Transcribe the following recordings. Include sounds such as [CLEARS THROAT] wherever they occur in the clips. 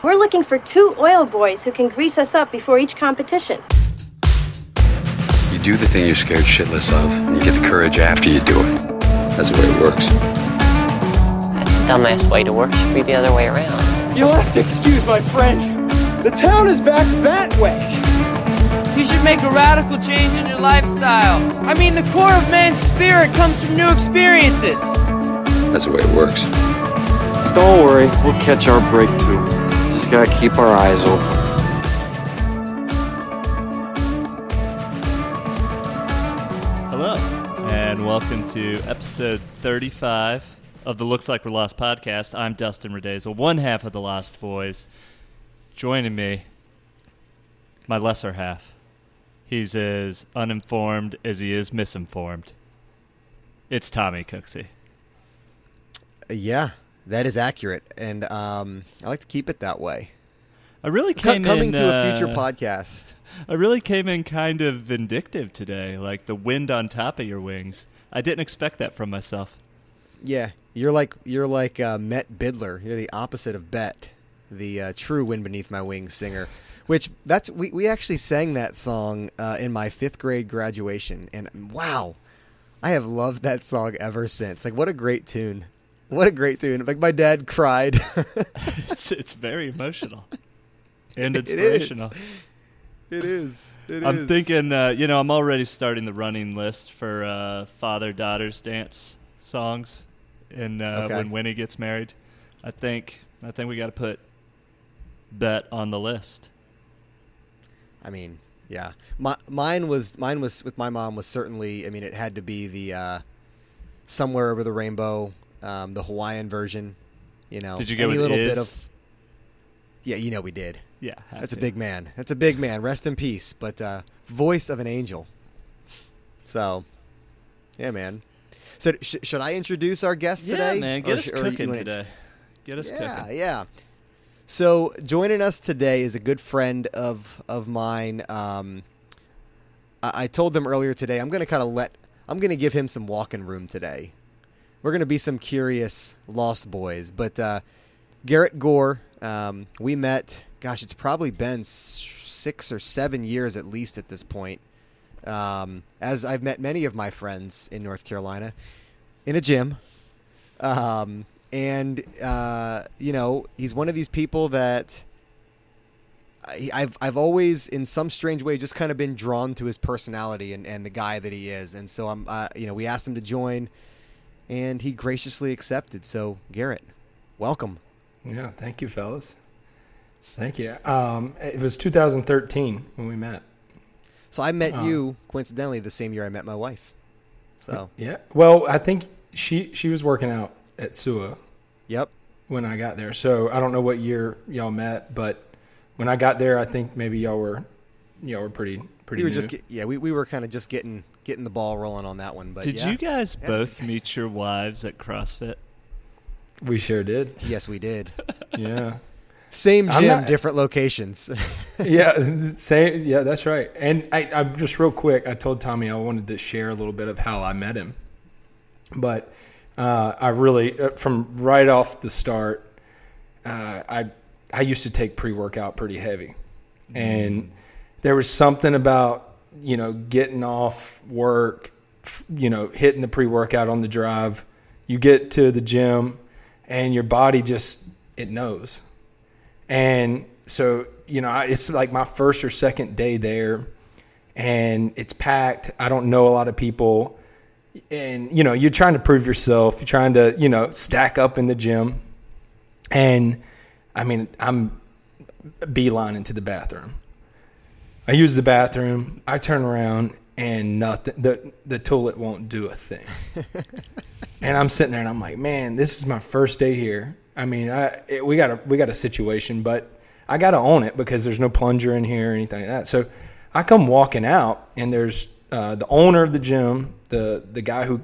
We're looking for two oil boys who can grease us up before each competition. You do the thing you're scared shitless of, and you get the courage after you do it. That's the way it works. That's the dumbest way to work. Should be the other way around. You'll have to excuse my friend. The town is back that way. You should make a radical change in your lifestyle. I mean, the core of man's spirit comes from new experiences. That's the way it works. Don't worry, we'll catch our break too. Just gotta keep our eyes open. Hello, and welcome to episode 35 of the Looks Like We're Lost podcast. I'm Dustin Redazel, one half of the Lost Boys. Joining me, my lesser half. He's as uninformed as he is misinformed. It's Tommy Cooksey. Yeah, that is accurate, and um, I like to keep it that way. I really came coming in, to a future uh, podcast. I really came in kind of vindictive today, like the wind on top of your wings. I didn't expect that from myself. Yeah, you're like you're like uh, Met Bidler. You're the opposite of Bette, the uh, true "Wind Beneath My Wings" singer. Which that's we we actually sang that song uh, in my fifth grade graduation, and wow, I have loved that song ever since. Like, what a great tune! What a great tune! Like my dad cried. [LAUGHS] It's, it's very emotional [LAUGHS] and It is. inspirational. it is. It I'm is. thinking, uh, you know, I'm already starting the running list for uh, father daughters dance songs, and uh, Okay. when Winnie gets married, I think I think we got to put Bette on the list. I mean, yeah. My, mine was mine was with my mom was certainly. I mean, it had to be the uh, somewhere over the rainbow, um, the Hawaiian version. You know, Did you go any little Iz? bit of? Yeah, you know we did. Yeah, have That's a big man. That's a big man. Rest in peace. But uh, voice of an angel. So, yeah, man. So sh- should I introduce our guest Yeah, today? man, Or get us sh- or cooking wanna- today. Get us yeah, cooking. yeah. So joining us today is a good friend of of mine. Um, I, I told them earlier today. I'm going to kind of let. I'm going to give him some walking room today. We're going to be some curious lost boys. But uh, Garrett Gore, um, we met. Gosh, it's probably been six or seven years at least at this point. Um, as I've met many of my friends in North Carolina in a gym. Um, and uh, you know, he's one of these people that I've I've always, in some strange way, just kind of been drawn to his personality and, and the guy that he is. And so I'm, uh, you know, we asked him to join, and he graciously accepted. So Garrett, welcome. Yeah, thank you, fellas. Thank you. Um, it was 2013 when we met. So I met Oh. you coincidentally the same year I met my wife. So Yeah. Well, I think she she was working out at SUA yep, when I got there. So I don't know what year y'all met, but when I got there, I think maybe y'all were y'all were pretty pretty. we were new. just get, yeah we, we were kind of just getting getting the ball rolling on that one. But Did yeah. you guys That's- both meet your wives at CrossFit? we sure did. Yes, we did. [LAUGHS] Yeah. Same gym, not- different locations. [LAUGHS] yeah, same. Yeah, that's right. And I, I'm just real quick. I told Tommy I wanted to share a little bit of how I met him, but uh, I really, uh, from right off the start, uh, I I used to take pre workout pretty heavy, and there was something about you know getting off work, you know, hitting the pre workout on the drive. You get to the gym, and your body just it knows. And so, you know, I- it's like my first or second day there and it's packed. I don't know a lot of people. And, you know, you're trying to prove yourself. You're trying to, you know, stack up in the gym. And I mean, I'm beelining to the bathroom. I use the bathroom. I turn around and nothing. The the toilet won't do a thing. [LAUGHS] and I'm sitting there and I'm like, man, this is my first day here. I mean, I it, we got a we got a situation, but I got to own it because there's no plunger in here or anything like that. So I come walking out and there's uh, the owner of the gym, the the guy who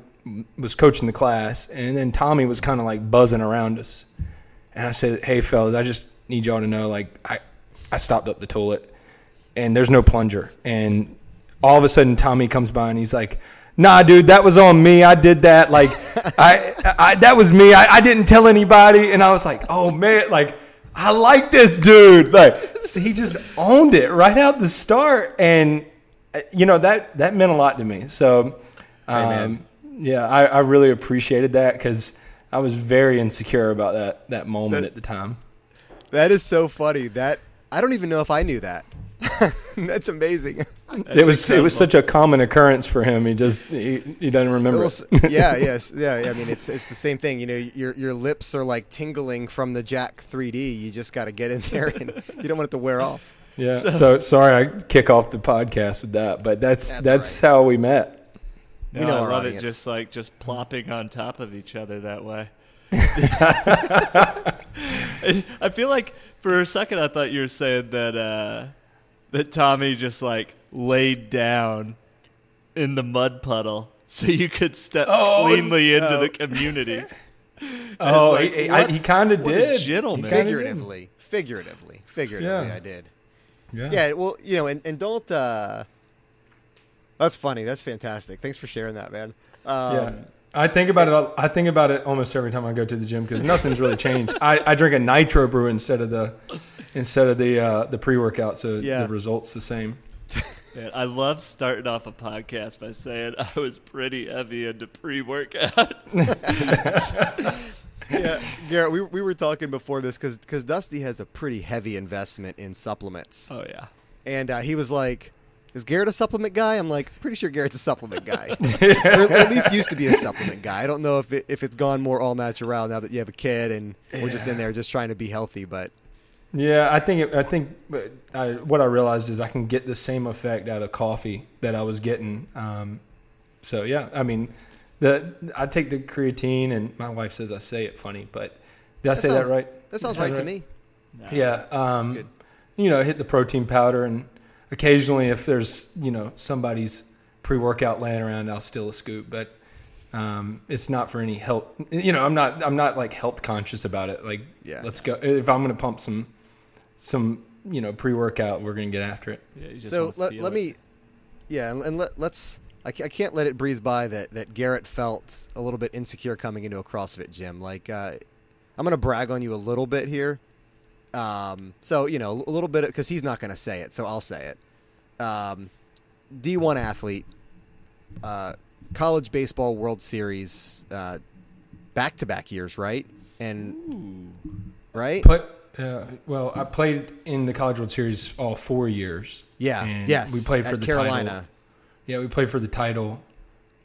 was coaching the class, and then Tommy was kind of like buzzing around us. And I said, "Hey, fellas, I just need y'all to know, like, I I stopped up the toilet, and there's no plunger." And all of a sudden, Tommy comes by and he's like, "Nah, dude, that was on me. I did that. Like, [LAUGHS] I, I that was me. I, I didn't tell anybody." And I was like, "Oh man!" Like, I like this dude. Like so he just owned it right out the start, and uh, you know that that meant a lot to me. So, um, yeah, I, I really appreciated that because I was very insecure about that that moment That- at the time. That is so funny. That I don't even know if I knew that. [LAUGHS] That's amazing. it was it was such a common occurrence for him. He just he, he doesn't remember. Well, it. s- [LAUGHS] yeah, [LAUGHS] yes, yeah. I mean, it's it's the same thing. You know, your your lips are like tingling from the Jack 3D. You just got to get in there, and you don't want it to wear off. Yeah. So, sorry, I kick off the podcast with that, but that's That's that's, all how we met. We know I love audience. it just like just plopping on top of each other that way. I feel like for a second I thought you were saying that uh, that Tommy just like laid down in the mud puddle so you could step Oh, cleanly into the community. [LAUGHS] Oh, like, he, what- he kind of what a did. gentleman. He kinda did. Figuratively, figuratively, figuratively, Yeah. I did. Yeah. Yeah, well, you know, and, and don't. uh That's funny. That's fantastic. Thanks for sharing that, man. Um, Yeah. I think about it. I think about it almost every time I go to the gym because nothing's really changed. [LAUGHS] I, I drink a nitro brew instead of the instead of the uh, the pre workout, so Yeah. the results the same. [LAUGHS] Man, I love starting off a podcast by saying I was pretty heavy into pre-workout. [LAUGHS] yeah, Garrett, we, we were talking before this because Dusty has a pretty heavy investment in supplements, oh yeah. and uh, he was like, "Is Garrett a supplement guy?" I'm like, "Pretty sure Garrett's a supplement guy, [LAUGHS] or at least used to be a supplement guy. I don't know if it, if it's gone more all natural now that you have a kid and we're just in there just trying to be healthy, but." Yeah, I think it, I think I, what I realized is I can get the same effect out of coffee that I was getting. Um, so yeah, I mean, the I take the creatine, and my wife says I say it funny, but did I say sounds- that right? That sounds Sounds right to me. Yeah. Um, good. You know, hit the protein powder, and occasionally, if there's you know somebody's pre-workout laying around, I'll steal a scoop. But um, it's not for any health. You know, I'm not I'm not like health conscious about it. Like, Yeah. let's go. If I'm gonna pump some some you know pre-workout, we're gonna get after it. Yeah, you just So let, let it. me, yeah, and, and let, let's. I, I can't let it breeze by that that Garrett felt a little bit insecure coming into a CrossFit gym. Like, uh, I'm gonna brag on you a little bit here. Um, so you know, a little bit because he's not gonna say it, so I'll say it. Um, D1 athlete, uh, college baseball World Series, uh, back-to-back years, right? And right? Put uh, well, I played in the College World Series all four years. yeah, and yes. we played for the Carolina. title. Yeah, we played for the title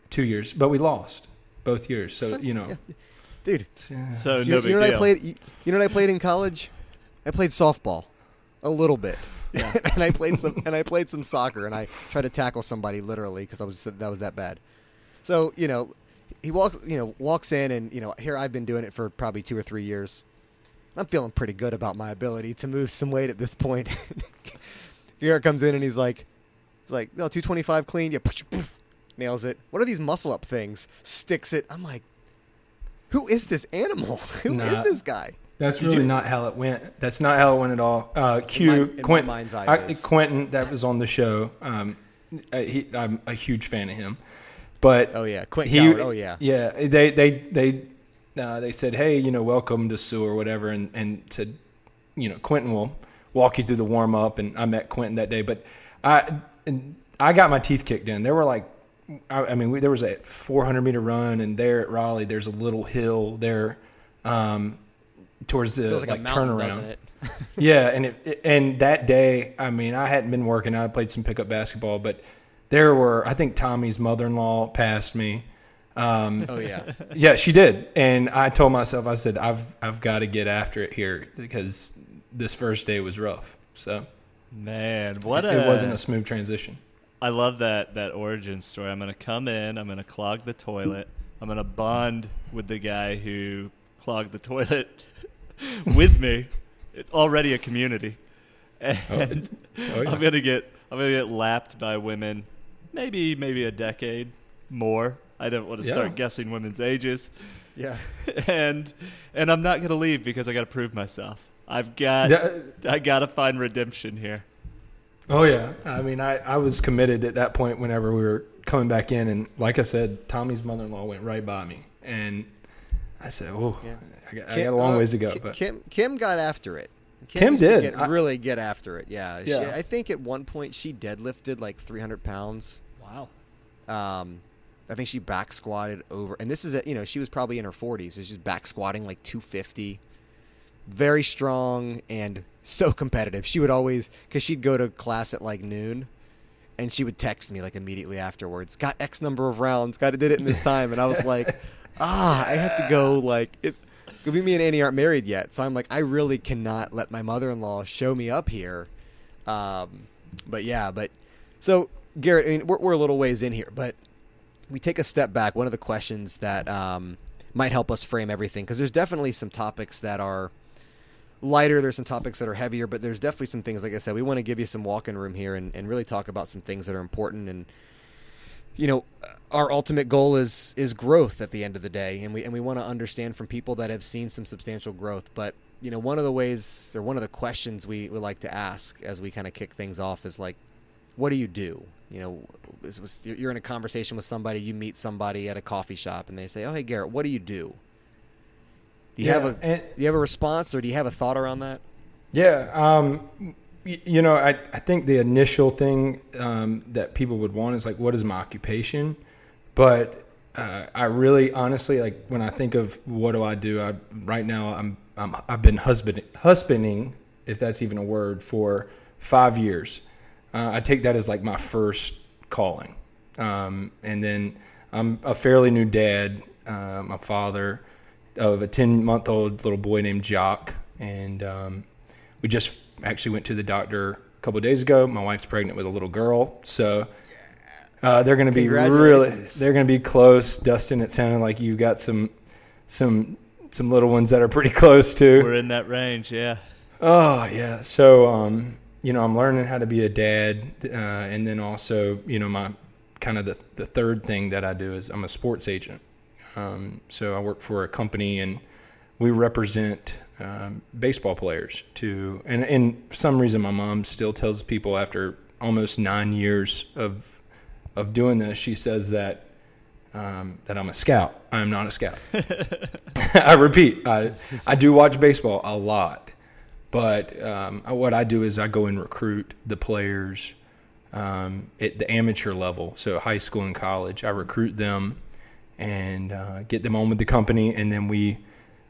two years, but we lost both years. So, So- you know, yeah. Dude, yeah. So you, no you big know what I played? You, you know what I played in college? I played softball, a little bit, [LAUGHS] and I played some and I played some soccer, and I tried to tackle somebody literally because I was that was that bad. So you know, he walks you know walks in, and you know here I've been doing it for probably two or three years. I'm feeling pretty good about my ability to move some weight at this point. [LAUGHS] Garrett comes in and he's like, he's like, no, 225 clean, yeah, poof, poof, nails it. What are these muscle up things? Sticks it. I'm like, who is this animal? [LAUGHS] Who is Nah. this guy? That's really not how it went. That's not how it went at all. Uh, Q, my- in my Quentin, I. Quentin, that was on the show. Um, uh, he, I'm a huge fan of him, but Oh yeah, Quentin he. Oh yeah. yeah. They they they uh, they said, hey, you know, welcome to Sue or whatever, and and said, you know, Quentin will walk you through the warm up, and I met Quentin that day, but I and I got my teeth kicked in. There were like. I, I mean, we, there was a 400 meter run, and there at Raleigh, there's a little hill there, um, towards the like, like, mountain, turnaround. [LAUGHS] [LAUGHS] yeah, and it, it- and that day, I mean, I hadn't been working. I played some pickup basketball, but there were, I think Tommy's mother-in-law passed me. Um, Oh yeah. [LAUGHS] yeah, she did, and I told myself, I said, I've I've got to get after it here because this first day was rough. So Man, what it, a it wasn't a smooth transition. I love that that origin story. I'm gonna come in. I'm gonna clog the toilet. I'm gonna bond with the guy who clogged the toilet [LAUGHS] with me. It's already a community, oh. [LAUGHS] and Oh, yeah. I'm gonna get I'm gonna get lapped by women. Maybe maybe a decade more. I don't want to Yeah. start guessing women's ages, Yeah. [LAUGHS] and and I'm not gonna leave because I got to prove myself. I've got Yeah. I got to find redemption here. Oh yeah, I mean, I, I was committed at that point whenever we were coming back in, and like I said, Tommy's mother-in-law went right by me, and I said, "Oh, Yeah. I, got, I got a long uh, ways to go." But Kim Kim got after it. Kim used to did. get, I- really get after it. Yeah. She, I think at one point she deadlifted like 300 pounds. Wow. Um, I think she back squatted over, and this is a, you know she was probably in her 40s, so she's back squatting like 250. Very strong and so competitive. She would always because she'd go to class at like noon, and she would text me like immediately afterwards. Got X number of rounds. Got to did it in this [LAUGHS] time, and I was like, ah, I have to go like it. Me and Annie aren't married yet, so I'm like, I really cannot let my mother-in-law show me up here. Um, but yeah, but so Garrett, I mean, we're, we're a little ways in here, but we take a step back. One of the questions that um, might help us frame everything, because there's definitely some topics that are lighter. There's some topics that are heavier, but there's definitely some things. Like I said, we want to give you some walk-in room here and, and really talk about some things that are important. And you know, our ultimate goal is is growth at the end of the day, and we and we want to understand from people that have seen some substantial growth. But you know, one of the ways or one of the questions we would like to ask as we kind of kick things off is like, what do you do? You know, this was, you're in a conversation with somebody, you meet somebody at a coffee shop, and they say, "Oh, hey, Garrett, what do you do?" Do you have a and- do you have a response, or do you have a thought around that? Yeah, um, you know, I, I think the initial thing um, that people would want is like, what is my occupation? But uh, I really, honestly, like when I think of what do I do, I right now I'm, I'm I've been husband husbanding, if that's even a word, for five years. Uh, I take that as like my first calling, um, and then I'm a fairly new dad. Uh, my father of a 10 month old little boy named Jock. And um, we just actually went to the doctor a couple of days ago. My wife's pregnant with a little girl. So uh, they're going to be really, they're going to be close. Dustin, it sounded like you got some, some, some little ones that are pretty close too. We're in that range, yeah. Oh yeah. So um, you know, I'm learning how to be a dad, uh, and then also, you know, my kind of the the third thing that I do is I'm a sports agent. Um, so I work for a company, and we represent um, baseball players to, and and for some reason, my mom still tells people after almost nine years of of doing this, she says that um, that I'm a scout. I'm not a scout. [LAUGHS] I repeat, I I do watch baseball a lot, but um, what I do is I go and recruit the players um, at the amateur level, so high school and college. I recruit them and uh, get them on with the company, and then we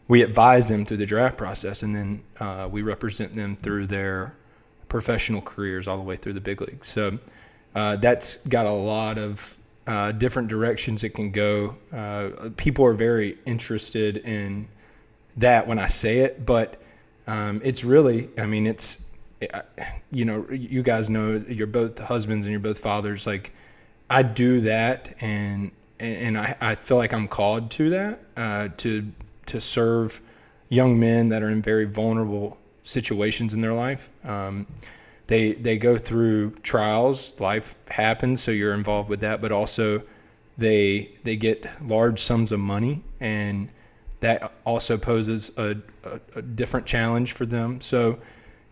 we advise them through the draft process, and then uh, we represent them through their professional careers all the way through the big leagues. So uh, that's got a lot of uh, different directions it can go. Uh, people are very interested in that when I say it, but um, it's really, I mean, it's, you know, you guys know you're both husbands and you're both fathers. Like, I do that, and and I, I feel like I'm called to that uh, to to serve young men that are in very vulnerable situations in their life. Um, they they go through trials. Life happens, so you're involved with that. But also, they they get large sums of money, and that also poses a, a, a different challenge for them. So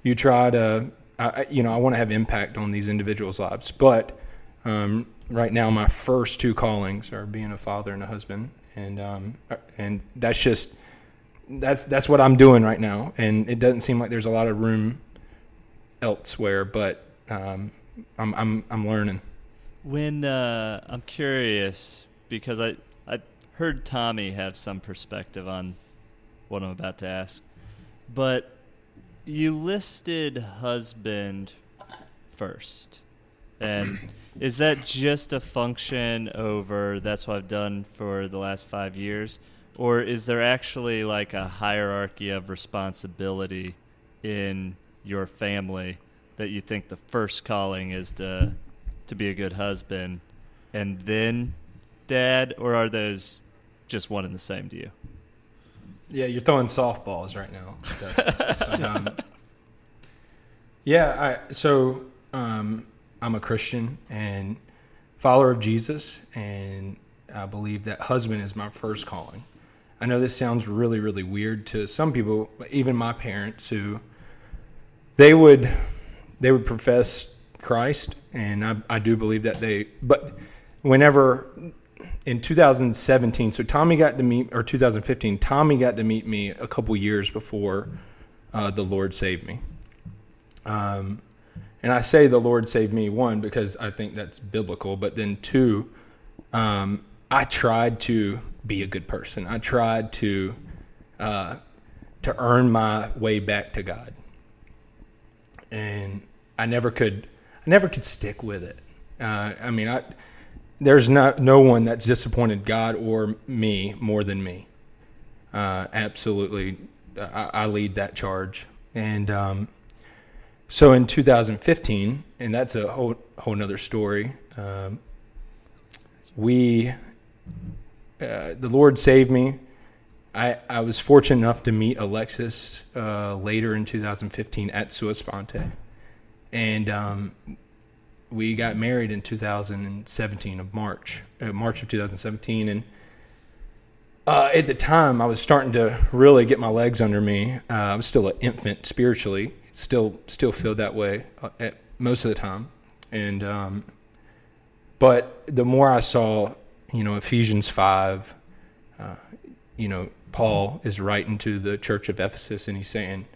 you try to, I, you know, I want to have impact on these individuals' lives. But um, right now, my first two callings are being a father and a husband, and um, and that's just that's that's what I'm doing right now. And it doesn't seem like there's a lot of room elsewhere, but um, I'm I'm I'm learning. When uh, I'm curious because I I heard Tommy have some perspective on what I'm about to ask, but you listed husband first, and is that just a function over that's what I've done for the last five years, or is there actually like a hierarchy of responsibility in your family that you think the first calling is to to be a good husband and then dad? Or are those just one and the same to you? Yeah, you're throwing softballs right now. [LAUGHS] But, um, yeah, I, so um, I'm a Christian and follower of Jesus, and I believe that husband is my first calling. I know this sounds really, really weird to some people, even my parents, who they would they would profess Christ, and I, I do believe that they. But whenever in 2017, so Tommy got to meet, or 2015, Tommy got to meet me a couple years before uh, the Lord saved me. Um, and I say the Lord saved me one because I think that's biblical, but then two, um, I tried to be a good person. I tried to uh, to earn my way back to God, and I never could. I never could stick with it. Uh, I mean, I there's not no one that's disappointed God or me more than me. Uh, absolutely, I, I, lead that charge, and um, so in 2015, and that's a whole whole nother story. Um, we, uh, the Lord saved me. I, I was fortunate enough to meet Alexis uh, later in 2015 at Sua Sponte, and um, we got married in 2017 of March, uh, March of 2017, and uh, at the time I was starting to really get my legs under me. Uh, I was still an infant spiritually, still still feel that way uh, at most of the time, and um, but the more I saw, you know, Ephesians five, uh, you know, Paul is writing to the church of Ephesus, and he's saying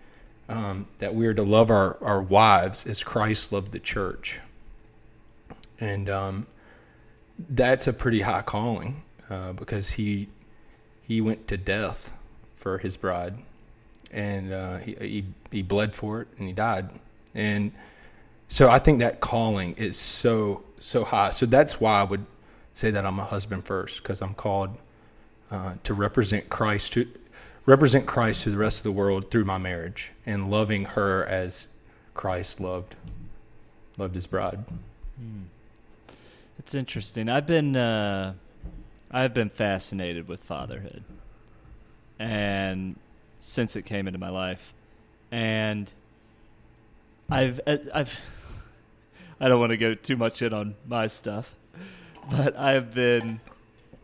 um, that we are to love our our wives as Christ loved the church. And um, that's a pretty high calling uh, because he he went to death for his bride, and uh, he, he he bled for it and he died, and so I think that calling is so so high. So that's why I would say that I'm a husband first because I'm called uh, to represent Christ to represent Christ to the rest of the world through my marriage and loving her as Christ loved loved his bride. Mm. It's interesting. I've been uh, I've been fascinated with fatherhood, and since it came into my life, and I've I've [LAUGHS] I don't want to go too much in on my stuff, but I've been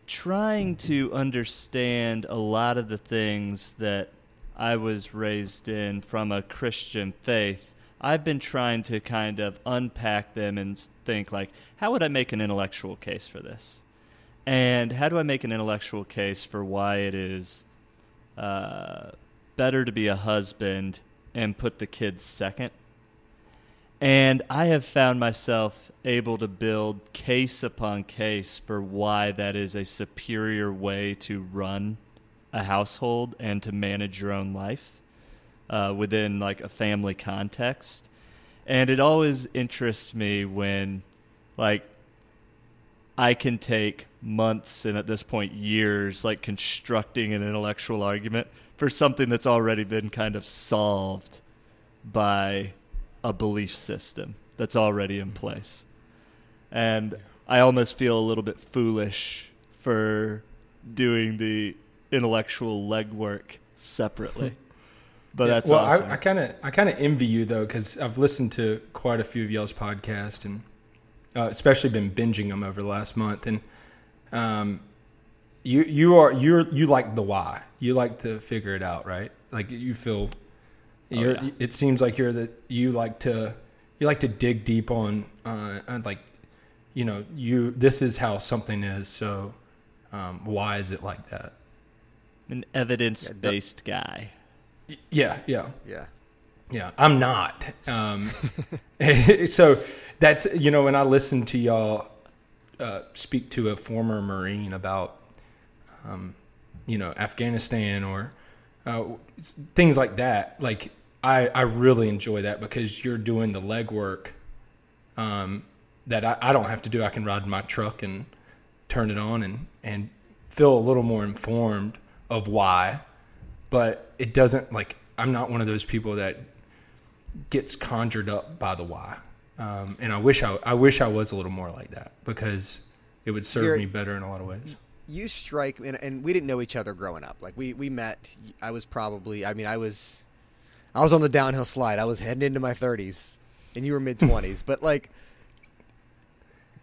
trying to understand a lot of the things that I was raised in from a Christian faith I've been trying to kind of unpack them and think like, how would I make an intellectual case for this? And how do I make an intellectual case for why it is uh, better to be a husband and put the kids second? And I have found myself able to build case upon case for why that is a superior way to run a household and to manage your own life uh, within like a family context. And it always interests me when like I can take months and at this point years like constructing an intellectual argument for something that's already been kind of solved by a belief system that's already in place. And I almost feel a little bit foolish for doing the intellectual legwork separately. [LAUGHS] But yeah, that's well. Awesome. I kind of I kind of envy you though because I've listened to quite a few of y'all's podcasts and uh, especially been binging them over the last month and um you you are you're you like the why you like to figure it out right like you feel oh, you're yeah. it seems like you're that you like to you like to dig deep on uh like you know you this is how something is so um, why is it like that an evidence based yeah, guy yeah, yeah, yeah, yeah. I'm not. Um, [LAUGHS] so that's you know when I listen to y'all uh, speak to a former Marine about um, you know Afghanistan or uh, things like that, like I I really enjoy that because you're doing the legwork um, that I, I don't have to do. I can ride my truck and turn it on and and feel a little more informed of why but it doesn't like I'm not one of those people that gets conjured up by the why. Um, and I wish I, I wish I was a little more like that because it would serve You're, me better in a lot of ways. You strike, and, and we didn't know each other growing up. Like we, we met. I was probably, I mean, I was, I was on the downhill slide. I was heading into my 30s, and you were mid [LAUGHS] 20s. but like,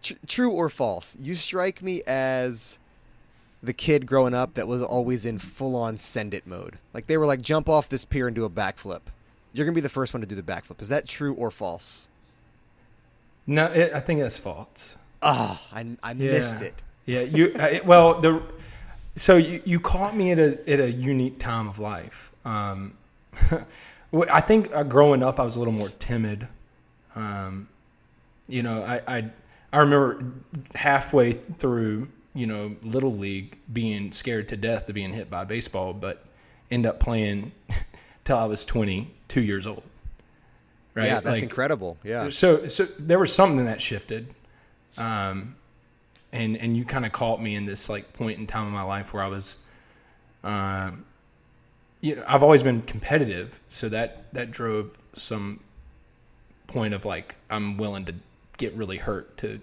tr- true or false, you strike me as the kid growing up that was always in full on send it mode. Like they were like, jump off this pier and do a backflip. You're gonna be the first one to do the backflip. Is that true or false? No, it, I think that's false. Oh, I, I yeah. missed it. Yeah, you. Uh, well, the so you, you caught me at a at a unique time of life. Um, [LAUGHS] I think uh, growing up, I was a little more timid. Um, you know, I, I I remember halfway through, you know, little league being scared to death to being hit by a baseball, but end up playing [LAUGHS] till I was 22 years old. Right? Yeah, that's Like, incredible. Yeah. So so there was something that shifted. Um, and and you kind of caught me in this like point in time in my life where I was, um, you know, I've always been competitive, so that that drove some point of like I'm willing to get really hurt to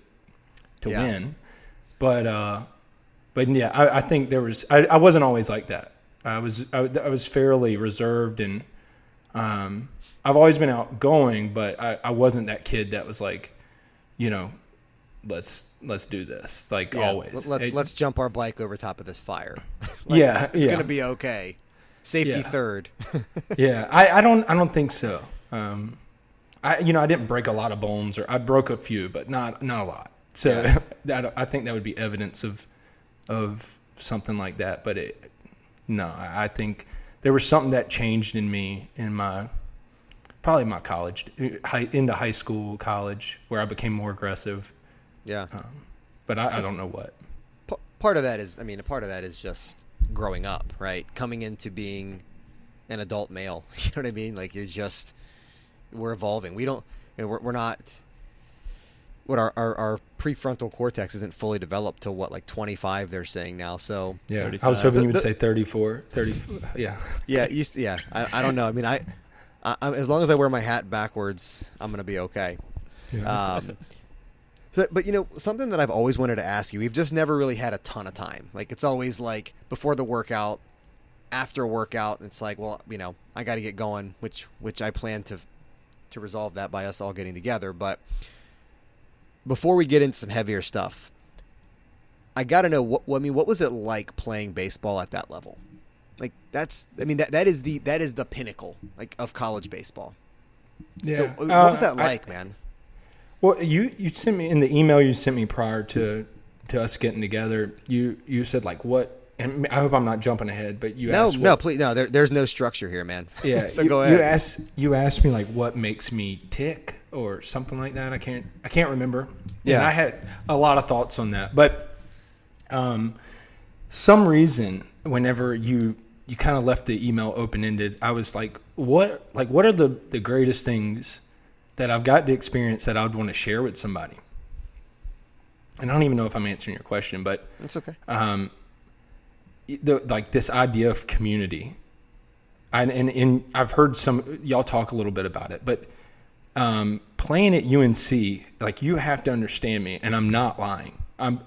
to Yeah. win, but uh, but yeah, I, I think there was I, I wasn't always like that. I was I, I was fairly reserved and um, I've always been outgoing, but I, I wasn't that kid that was like, you know, let's let's do this like Yeah, always. Let's It- let's jump our bike over top of this fire. [LAUGHS] yeah, [LAUGHS] It's yeah. gonna be okay. Safety Yeah. third. [LAUGHS] yeah, I, I don't I don't think so. Um, I you know I didn't break a lot of bones or I broke a few, but not not a lot. So that I think that would be evidence of of something like that. But it no, I think there was something that changed in me in my probably my college high, into high school college where I became more aggressive. Yeah. Um, but I, I don't know what. P- part of that is, I mean, a part of that is just growing up, right? Coming into being an adult male. [LAUGHS] You know what I mean? Like you're just we're evolving. We don't. You know, we're, we're not. What our, our our prefrontal cortex isn't fully developed till what like 25 they're saying now. So Yeah, I was hoping you would The- say 34, 30. [LAUGHS] Yeah, yeah, you, s- yeah. I, I don't know. I mean, I, I, I as long as I wear my hat backwards, I'm gonna be okay. Um, [LAUGHS] but, but you know something that I've always wanted to ask you. We've just never really had a ton of time. Like it's always like before the workout, after a workout. It's like, well, you know, I got to get going, which which I plan to to resolve that by us all getting together. But before we get into some heavier stuff, I got to know what I mean. What was it like playing baseball at that level? Like that's I mean that that is the that is the pinnacle like of college baseball. yeah. So what Uh, was that I- like, man? Well, you you sent me in the email you sent me prior to to us getting together. You you said like what? And I hope I'm not jumping ahead, but you No, asked no, what- please, no. There, there's no structure here, man. [LAUGHS] Yeah, so you, go ahead. You asked you asked me like what makes me tick or something like that. I can't I can't remember. Yeah. and I had a lot of thoughts on that, but um, some reason whenever you you kind of left the email open ended, I was like, what like what are the the greatest things that I've got to experience that I would want to share with somebody? And I don't even know if I'm answering your question, but It's okay. um, the, like this idea of community. And, and, and I've heard some y'all talk a little bit about it, but um, playing at UNC, like you have to understand me, and I'm not lying. I'm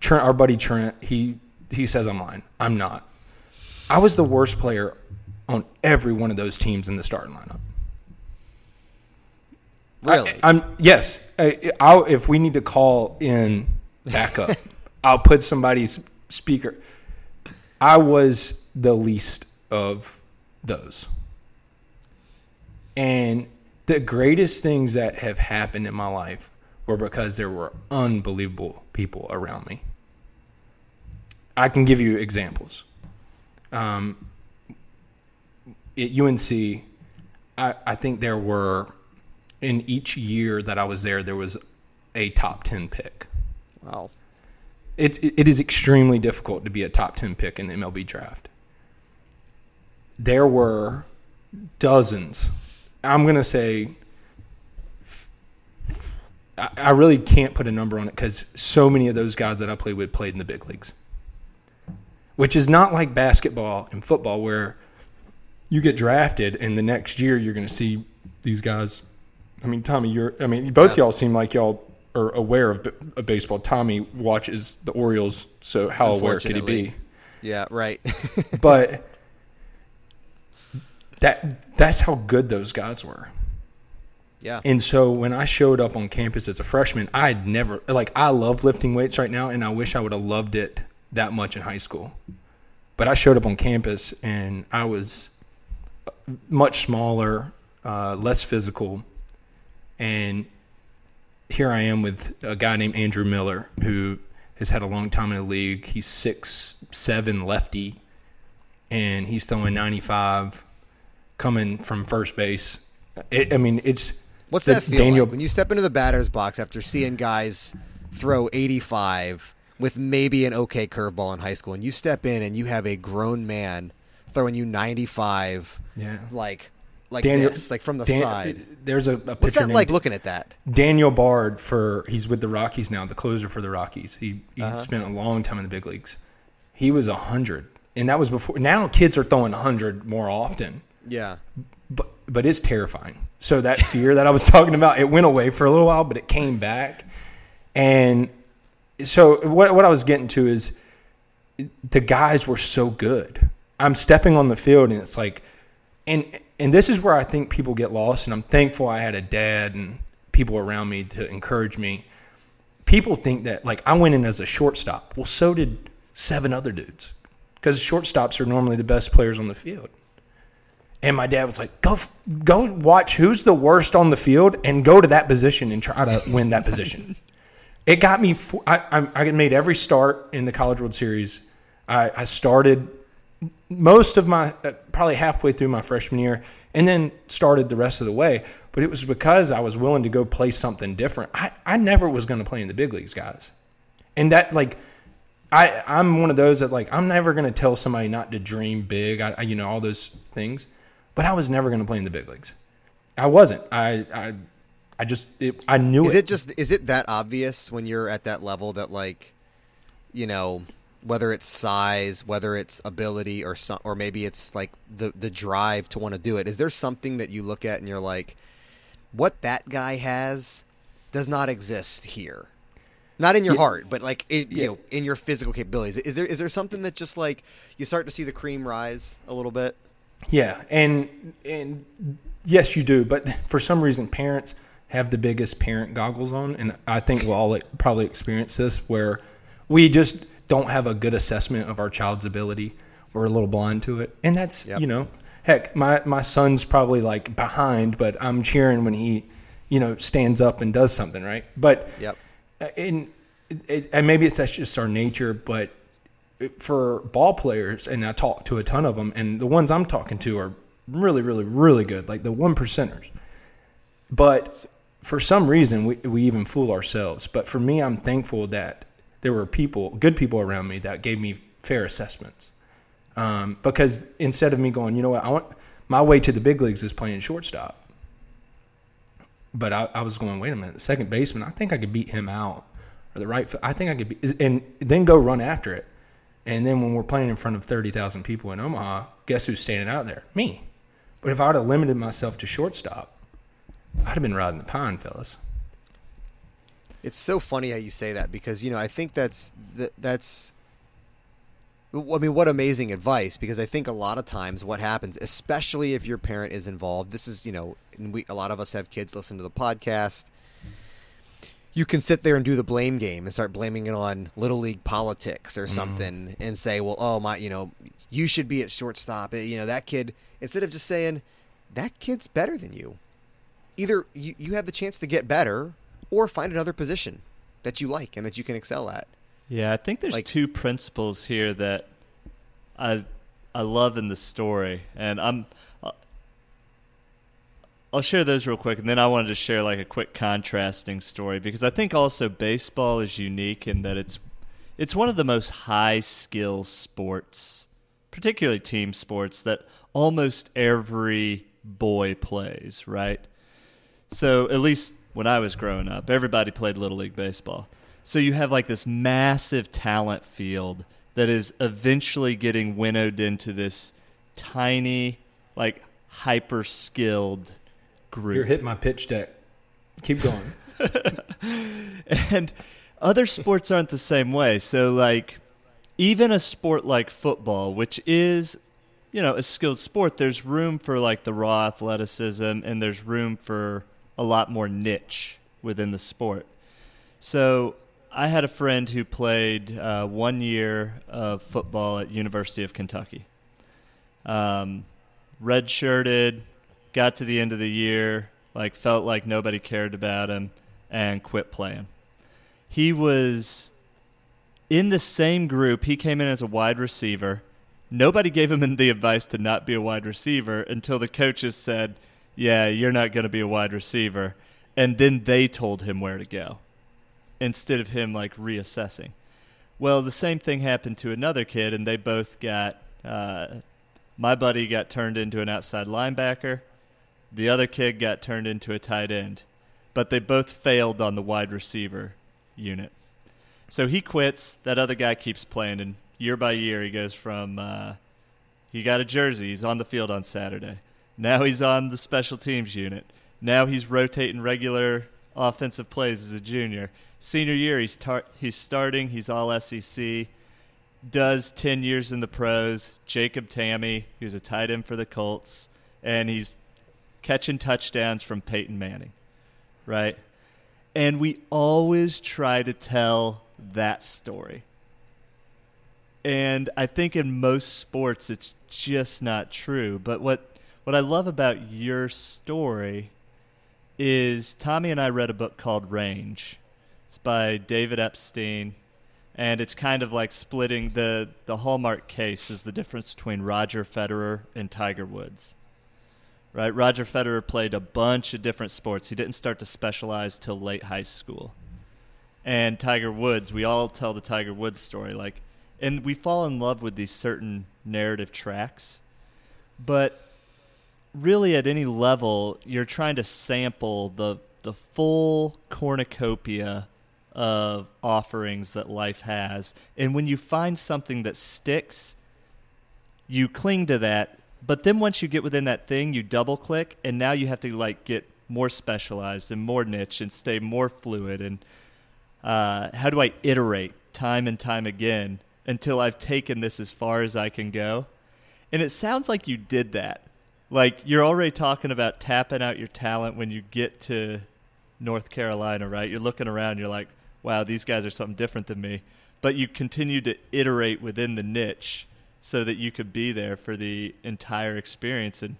Trent, our buddy Trent. He he says I'm lying. I'm not. I was the worst player on every one of those teams in the starting lineup. Really? I, am yes. I, I'll, if we need to call in backup, [LAUGHS] I'll put somebody's speaker. I was the least of those, and the greatest things that have happened in my life were because there were unbelievable people around me. I can give you examples. Um, at UNC, I, I think there were in each year that I was there, there was a top 10 pick. wow. It, it is extremely difficult to be a top 10 pick in the MLB draft. There were dozens. I'm going to say, I, I really can't put a number on it because so many of those guys that I played with played in the big leagues, which is not like basketball and football where you get drafted and the next year you're going to see these guys I mean, Tommy, you're. I mean, both y'all seem like y'all are aware of, of baseball. Tommy watches the Orioles, so how aware could he be? Yeah, right. [LAUGHS] But that that's how good those guys were. yeah. And so when I showed up on campus as a freshman, I'd never like I love lifting weights right now, and I wish I would have loved it that much in high school. But I showed up on campus and I was much smaller, uh, less physical, and here I am with a guy named Andrew Miller who has had a long time in the league. He's six seven lefty, and he's throwing ninety five coming from first base. It, I mean, it's What's that feel Daniel- like when you step into the batter's box after seeing guys throw 85 with maybe an okay curveball in high school, and you step in and you have a grown man throwing you 95, Yeah. like like Daniel, this, like from the Dan- side. There's a, a pitcher What's that like looking at that? Daniel Bard for he's with the Rockies now, the closer for the Rockies. He he Uh-huh. spent a long time in the big leagues. He was a hundred, and that was before. Now kids are throwing hundred more often, Yeah. but but it's terrifying. So that fear that I was [LAUGHS] talking about, it went away for a little while, but it came back, and so what what I was getting to is the guys were so good. I'm stepping on the field and it's like and and this is where I think people get lost and I'm thankful I had a dad and people around me to encourage me. People think that like I went in as a shortstop. Well, so did seven other dudes. Cuz shortstops are normally the best players on the field. And my dad was like, "Go go watch who's the worst on the field and go to that position and try to win that position." [LAUGHS] it got me. I made every start in the College World Series. I, I started most of my uh, probably halfway through my freshman year, and then started the rest of the way. But it was because I was willing to go play something different. I, I never was going to play in the big leagues, guys, and that like. I, I'm one of those that like I'm never gonna tell somebody not to dream big. I, I you know all those things, but I was never gonna play in the big leagues. I wasn't. I I, I just it, I knew Is it. it just is it that obvious when you're at that level that like, you know, whether it's size, whether it's ability, or some, or maybe it's like the the drive to want to do it? Is there something that you look at and you're like, what that guy has does not exist here? Not in your Yeah. heart, but like it, Yeah. you know, in your physical capabilities. Is there is there something that just like you start to see the cream rise a little bit? Yeah, and and yes, you do. But for some reason, parents have the biggest parent goggles on, and I think we'll all probably experience this where we just don't have a good assessment of our child's ability. We're a little blind to it, and that's Yep. you know, heck, my my son's probably like behind, but I'm cheering when he, you know, stands up and does something right. But Yep. Uh, and, it, and maybe it's that's just our nature, but for ball players, and I talk to a ton of them, and the ones I'm talking to are really, really, really good, like the one percenters. But for some reason, we we even fool ourselves. But for me, I'm thankful that there were people, good people around me, that gave me fair assessments. Um, because instead of me going, you know what, I want my way to the big leagues is playing shortstop. But I, I was going, wait a minute, the second baseman, I think I could beat him out, or the right, I think I could be, and then go run after it. And then when we're playing in front of thirty thousand people in Omaha, guess who's standing out there? Me. But if I would have limited myself to shortstop, I'd have been riding the pond, fellas. It's so funny how you say that because you know I think that's that, that's. I mean, what amazing advice! Because I think a lot of times what happens, especially if your parent is involved, this is you know, and we a lot of us have kids listen to the podcast. You can sit there and do the blame game and start blaming it on little league politics or something, and say, "Well, oh my, you know, you should be at shortstop." eh, You know, that kid. Instead of just saying, "That kid's better than you," either you, you have the chance to get better or find another position that you like and that you can excel at. Yeah, I think there's Like- two principles here that I I love in the story, and I'm I'll share those real quick, and then I wanted to share like a quick contrasting story because I think also baseball is unique in that it's it's one of the most high skill sports, particularly team sports that almost every boy plays, right? So at least when I was growing up, everybody played little league baseball. So you have like this massive talent field that is eventually getting winnowed into this tiny, like hyper skilled group. You're hitting my pitch deck. Keep going. [LAUGHS] and other sports aren't the same way. So, like, even a sport like football, which is, you know, a skilled sport, there's room for like the raw athleticism and there's room for a lot more niche within the sport. So, I had a friend who played uh, one year of football at University of Kentucky. Um, redshirted, got to the end of the year, like felt like nobody cared about him, and quit playing. He was in the same group. He came in as a wide receiver. Nobody gave him [LAUGHS] the advice to not be a wide receiver until the coaches said, "Yeah, you're not going to be a wide receiver," and then they told him where to go instead of him like reassessing. Well, the same thing happened to another kid, and they both got. Uh, my buddy got turned into an outside linebacker. The other kid got turned into a tight end, but they both failed on the wide receiver unit. So he quits. That other guy keeps playing, and year by year he goes from. Uh, he got a jersey. He's on the field on Saturday. Now he's on the special teams unit. Now he's rotating regular offensive plays as a junior. Senior year, he's tar- he's starting. He's all SEC. Does ten years in the pros. Jacob Tamme, who's a tight end for the Colts, and he's catching touchdowns from Peyton Manning, right? And we always try to tell that story. And I think in most sports it's just not true. But what what I love about your story is Tommy and I read a book called Range. It's by David Epstein and it's kind of like splitting the the hallmark case is the difference between Roger Federer and Tiger Woods. Right? Roger Federer played a bunch of different sports. He didn't start to specialize till late high school. And Tiger Woods, we all tell the Tiger Woods story like and we fall in love with these certain narrative tracks. But really at any level, you're trying to sample the the full cornucopia of offerings that life has. And when you find something that sticks, you cling to that. But then once you get within that thing, you double click, and now you have to like get more specialized and more niche and stay more fluid. And uh, how do I iterate time and time again until I've taken this as far as I can go? And it sounds like you did that. Like you're already talking about tapping out your talent when you get to North Carolina, right? You're looking around, you're like, wow, these guys are something different than me. But you continue to iterate within the niche so that you could be there for the entire experience. And,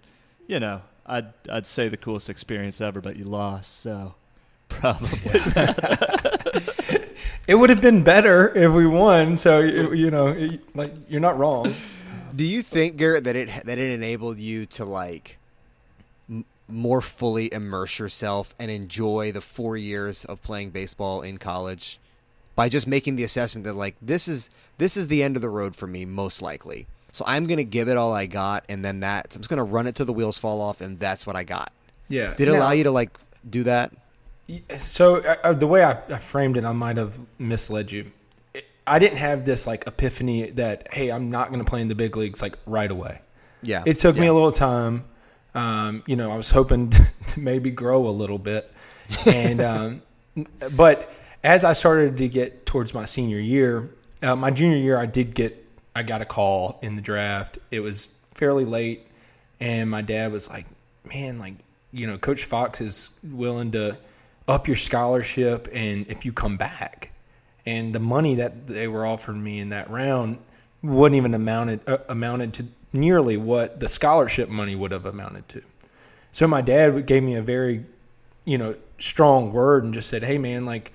you know, I'd, I'd say the coolest experience ever, but you lost. So [LAUGHS] probably. [LAUGHS] it would have been better if we won. So, you know, like, you're not wrong. Do you think, Garrett, that it, that it enabled you to, like, more fully immerse yourself and enjoy the four years of playing baseball in college by just making the assessment that like this is this is the end of the road for me most likely. So i'm going to give it all i got and then that i'm just going to run it till the wheels fall off and that's what i got. Yeah. Did it now, allow you to like do that? So uh, the way I, I framed it i might have misled you i didn't have this like epiphany that hey i'm not going to play in the big leagues like right away yeah it took yeah. me a little time um, you know, I was hoping [LAUGHS] to, maybe grow a little bit, and [LAUGHS] um, but as I started to get towards my senior year, uh, my junior year, I did get I got a call in the draft. It was fairly late, and my dad was like, "Man, like you know, Coach Fox is willing to up your scholarship, and if you come back." And the money that they were offering me in that round wouldn't even amounted uh, amounted to nearly what the scholarship money would have amounted to. So my dad gave me a very, you know, strong word and just said, "Hey man, like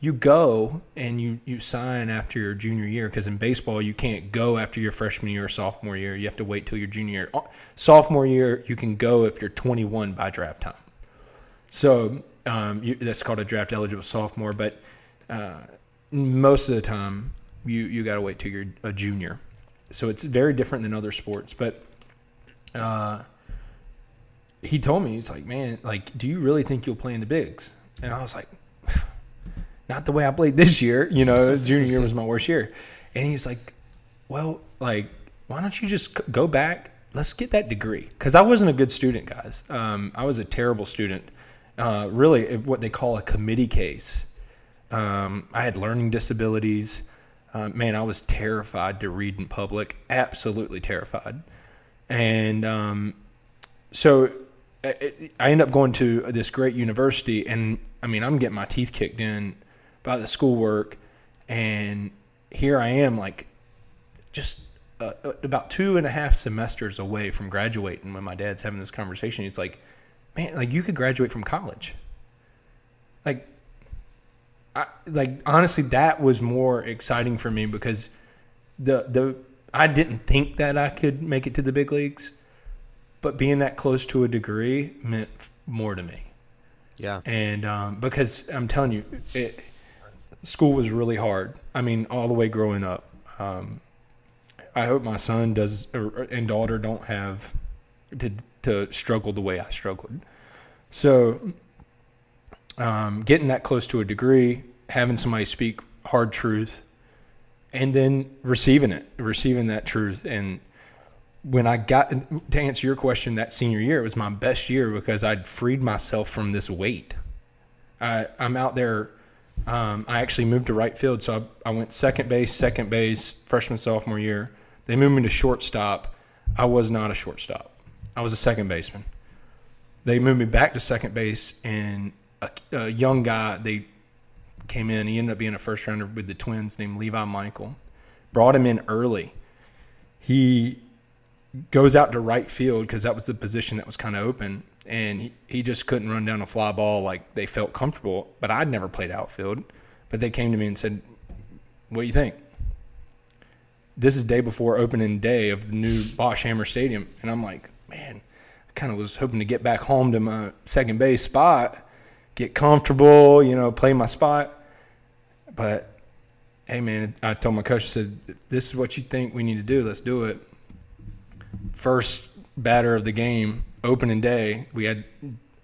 you go and you you sign after your junior year because in baseball you can't go after your freshman year or sophomore year. You have to wait till your junior year. Sophomore year you can go if you're 21 by draft time. So um, you, that's called a draft eligible sophomore. But uh, most of the time you you got to wait till you're a junior so it's very different than other sports. But uh, he told me he's like, man, like, do you really think you'll play in the bigs? And I was like, [SIGHS] not the way I played this year. You know, junior year was my worst year. And he's like, well, like, why don't you just go back? Let's get that degree. Because I wasn't a good student, guys. Um, I was a terrible student. Uh, really, what they call a committee case. Um, I had learning disabilities. Uh, man, I was terrified to read in public, absolutely terrified. And um, so it, I end up going to this great university, and I mean, I'm getting my teeth kicked in by the schoolwork, and here I am, like, just uh, uh, about two and a half semesters away from graduating. When my dad's having this conversation, he's like, "Man, like you could graduate from college." Like I, like honestly, that was more exciting for me because the the I didn't think that I could make it to the big leagues, but being that close to a degree meant f- more to me. Yeah. And um, because I'm telling you, it, school was really hard. I mean, all the way growing up. Um, I hope my son does or, and daughter don't have to to struggle the way I struggled. So, um, getting that close to a degree, having somebody speak hard truth, and then receiving it, receiving that truth, and when I got to answer your question, that senior year it was my best year because I'd freed myself from this weight. I, I'm out there. Um, I actually moved to right field, so I, I went second base, second base, freshman sophomore year. They moved me to shortstop. I was not a shortstop. I was a second baseman. They moved me back to second base, and a, a young guy they came in. He ended up being a first rounder with the Twins named Levi Michael. Brought him in early. He goes out to right field because that was the position that was kind of open, and he, he just couldn't run down a fly ball like they felt comfortable. But I'd never played outfield. But they came to me and said, "What do you think?" This is day before opening day of the new Boshamer Stadium, and I'm like, man, I kind of was hoping to get back home to my second base spot, get comfortable, you know, play my spot. But hey, man, I told my coach, I said, "This is what you think we need to do. Let's do it." First batter of the game, opening day, we had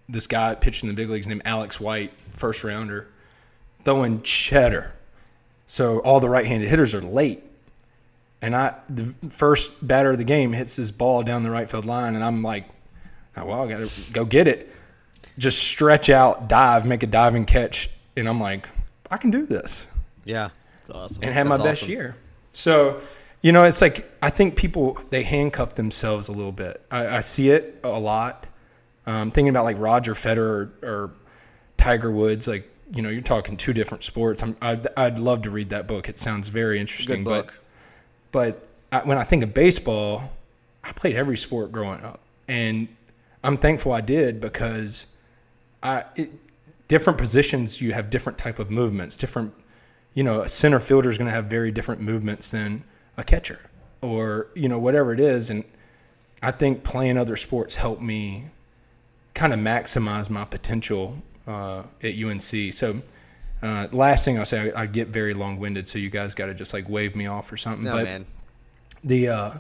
this guy pitching in the big leagues named Alex White, first rounder, throwing cheddar. So all the right-handed hitters are late. And I, the first batter of the game hits this ball down the right field line, and I'm like, oh, well, I got to go get it. Just stretch out, dive, make a diving catch, and I'm like, I can do this, Yeah. That's awesome. and have my That's best awesome. year. So, you know, it's like I think people they handcuff themselves a little bit. I, I see it a lot. Um, thinking about like Roger Federer or, or Tiger Woods, like you know, you're talking two different sports. I'm, I'd, I'd love to read that book. It sounds very interesting. Good book. But, but I, when I think of baseball, I played every sport growing up, and I'm thankful I did because I it, different positions you have different type of movements. Different, you know, a center fielder is going to have very different movements than a catcher, or you know whatever it is. And I think playing other sports helped me kind of maximize my potential uh, at UNC. So. Uh, last thing I'll say, I, I get very long winded, so you guys got to just like wave me off or something. No, but man. the uh,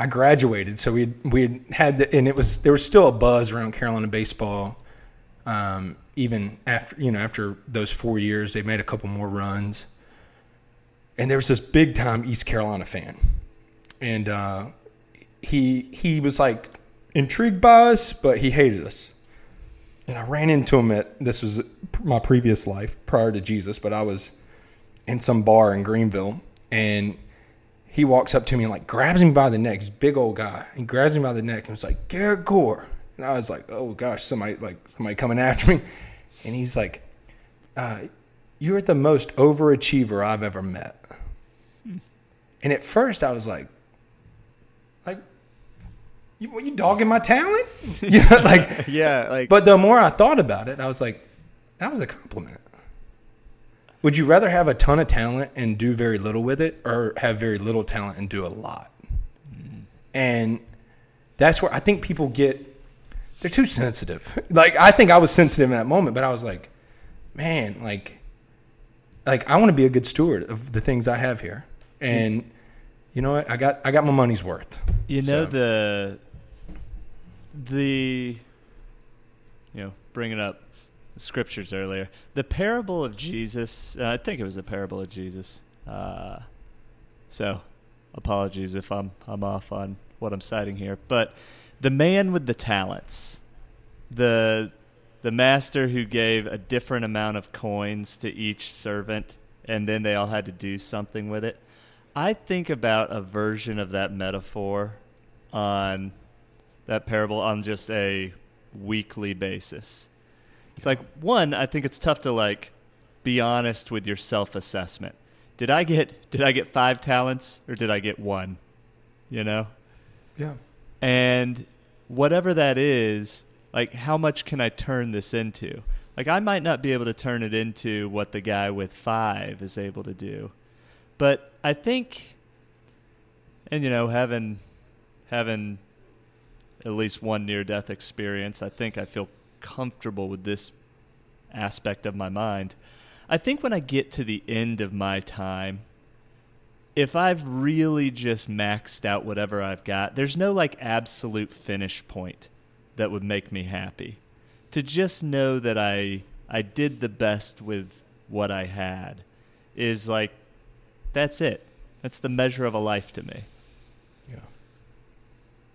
I graduated, so we we had the, and it was there was still a buzz around Carolina baseball. Um, even after you know after those four years, they made a couple more runs, and there was this big time East Carolina fan, and uh, he he was like intrigued by us, but he hated us. And I ran into him at this was my previous life prior to Jesus, but I was in some bar in Greenville, and he walks up to me and like grabs me by the neck. He's big old guy. and grabs me by the neck and was like, Garrett Gore. And I was like, oh gosh, somebody like somebody coming after me. And he's like, uh, you're the most overachiever I've ever met. And at first I was like, like, you, what, you dogging my talent? [LAUGHS] you know, like, [LAUGHS] Yeah, like but the more I thought about it, I was like, that was a compliment. Would you rather have a ton of talent and do very little with it, or have very little talent and do a lot? And that's where I think people get they're too sensitive. Like I think I was sensitive in that moment, but I was like, man, like like I want to be a good steward of the things I have here. And you know what? I got I got my money's worth. You know So- the the you know bringing up the scriptures earlier. The parable of Jesus. Uh, I think it was the parable of Jesus. Uh, so apologies if I'm I'm off on what I'm citing here, but the man with the talents, the the master who gave a different amount of coins to each servant, and then they all had to do something with it. I think about a version of that metaphor on that parable on just a weekly basis. It's like one, I think it's tough to like be honest with your self-assessment. Did I get did I get 5 talents or did I get 1? You know? Yeah. And whatever that is, like how much can I turn this into? Like I might not be able to turn it into what the guy with 5 is able to do. But I think And you know, having having at least one near death experience, I think I feel comfortable with this aspect of my mind. I think when I get to the end of my time, if I've really just maxed out whatever I've got, there's no like absolute finish point that would make me happy. To just know that I I did the best with what I had is like that's it. That's the measure of a life to me. Yeah,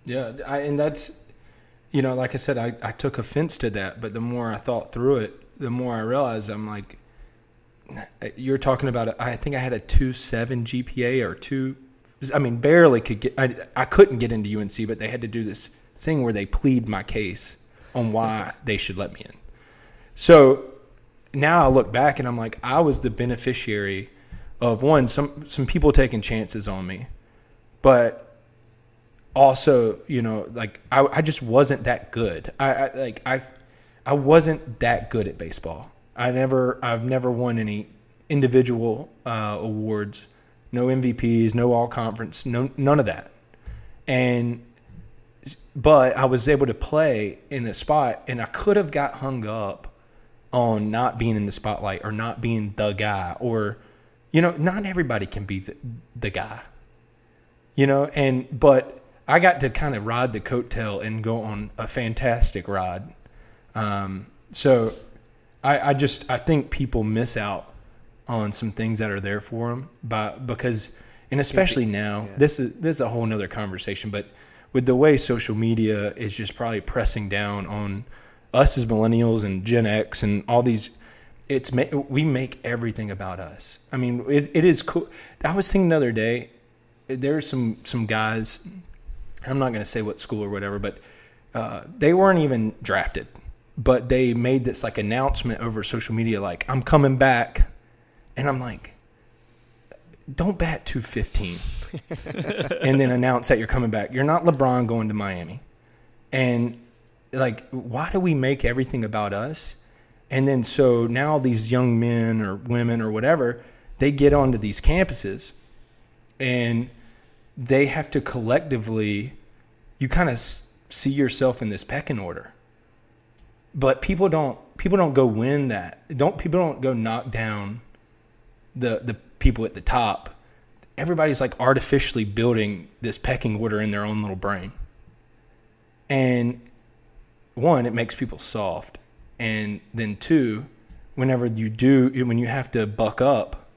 Yeah, I, and that's, you know, like I said, I, I took offense to that, but the more I thought through it, the more I realized I'm like, you're talking about, I think I had a two seven GPA or two, I mean, barely could get, I, I couldn't get into UNC, but they had to do this thing where they plead my case on why they should let me in. So now I look back and I'm like, I was the beneficiary of one, some, some people taking chances on me, but also, you know, like I, I just wasn't that good. I, I like I I wasn't that good at baseball. I never I've never won any individual uh, awards, no MVPs, no all conference, no none of that. And but I was able to play in a spot and I could have got hung up on not being in the spotlight or not being the guy or you know, not everybody can be the, the guy. You know, and but I got to kind of ride the coattail and go on a fantastic ride. Um, so I, I, just I think people miss out on some things that are there for them, but because and especially now yeah. this is this is a whole nother conversation. But with the way social media is just probably pressing down on us as millennials and Gen X and all these. It's we make everything about us. I mean, it, it is cool. I was thinking the other day, there's some some guys I'm not going to say what school or whatever, but uh, they weren't even drafted. But they made this like announcement over social media, like I'm coming back, and I'm like, don't bat 215, [LAUGHS] and then announce that you're coming back. You're not LeBron going to Miami, and like, why do we make everything about us? And then so now these young men or women or whatever, they get onto these campuses, and they have to collectively you kind of see yourself in this pecking order but people don't people don't go win that. Don't people don't go knock down the the people at the top. Everybody's like artificially building this pecking order in their own little brain. And one it makes people soft. And then two whenever you do when you have to buck up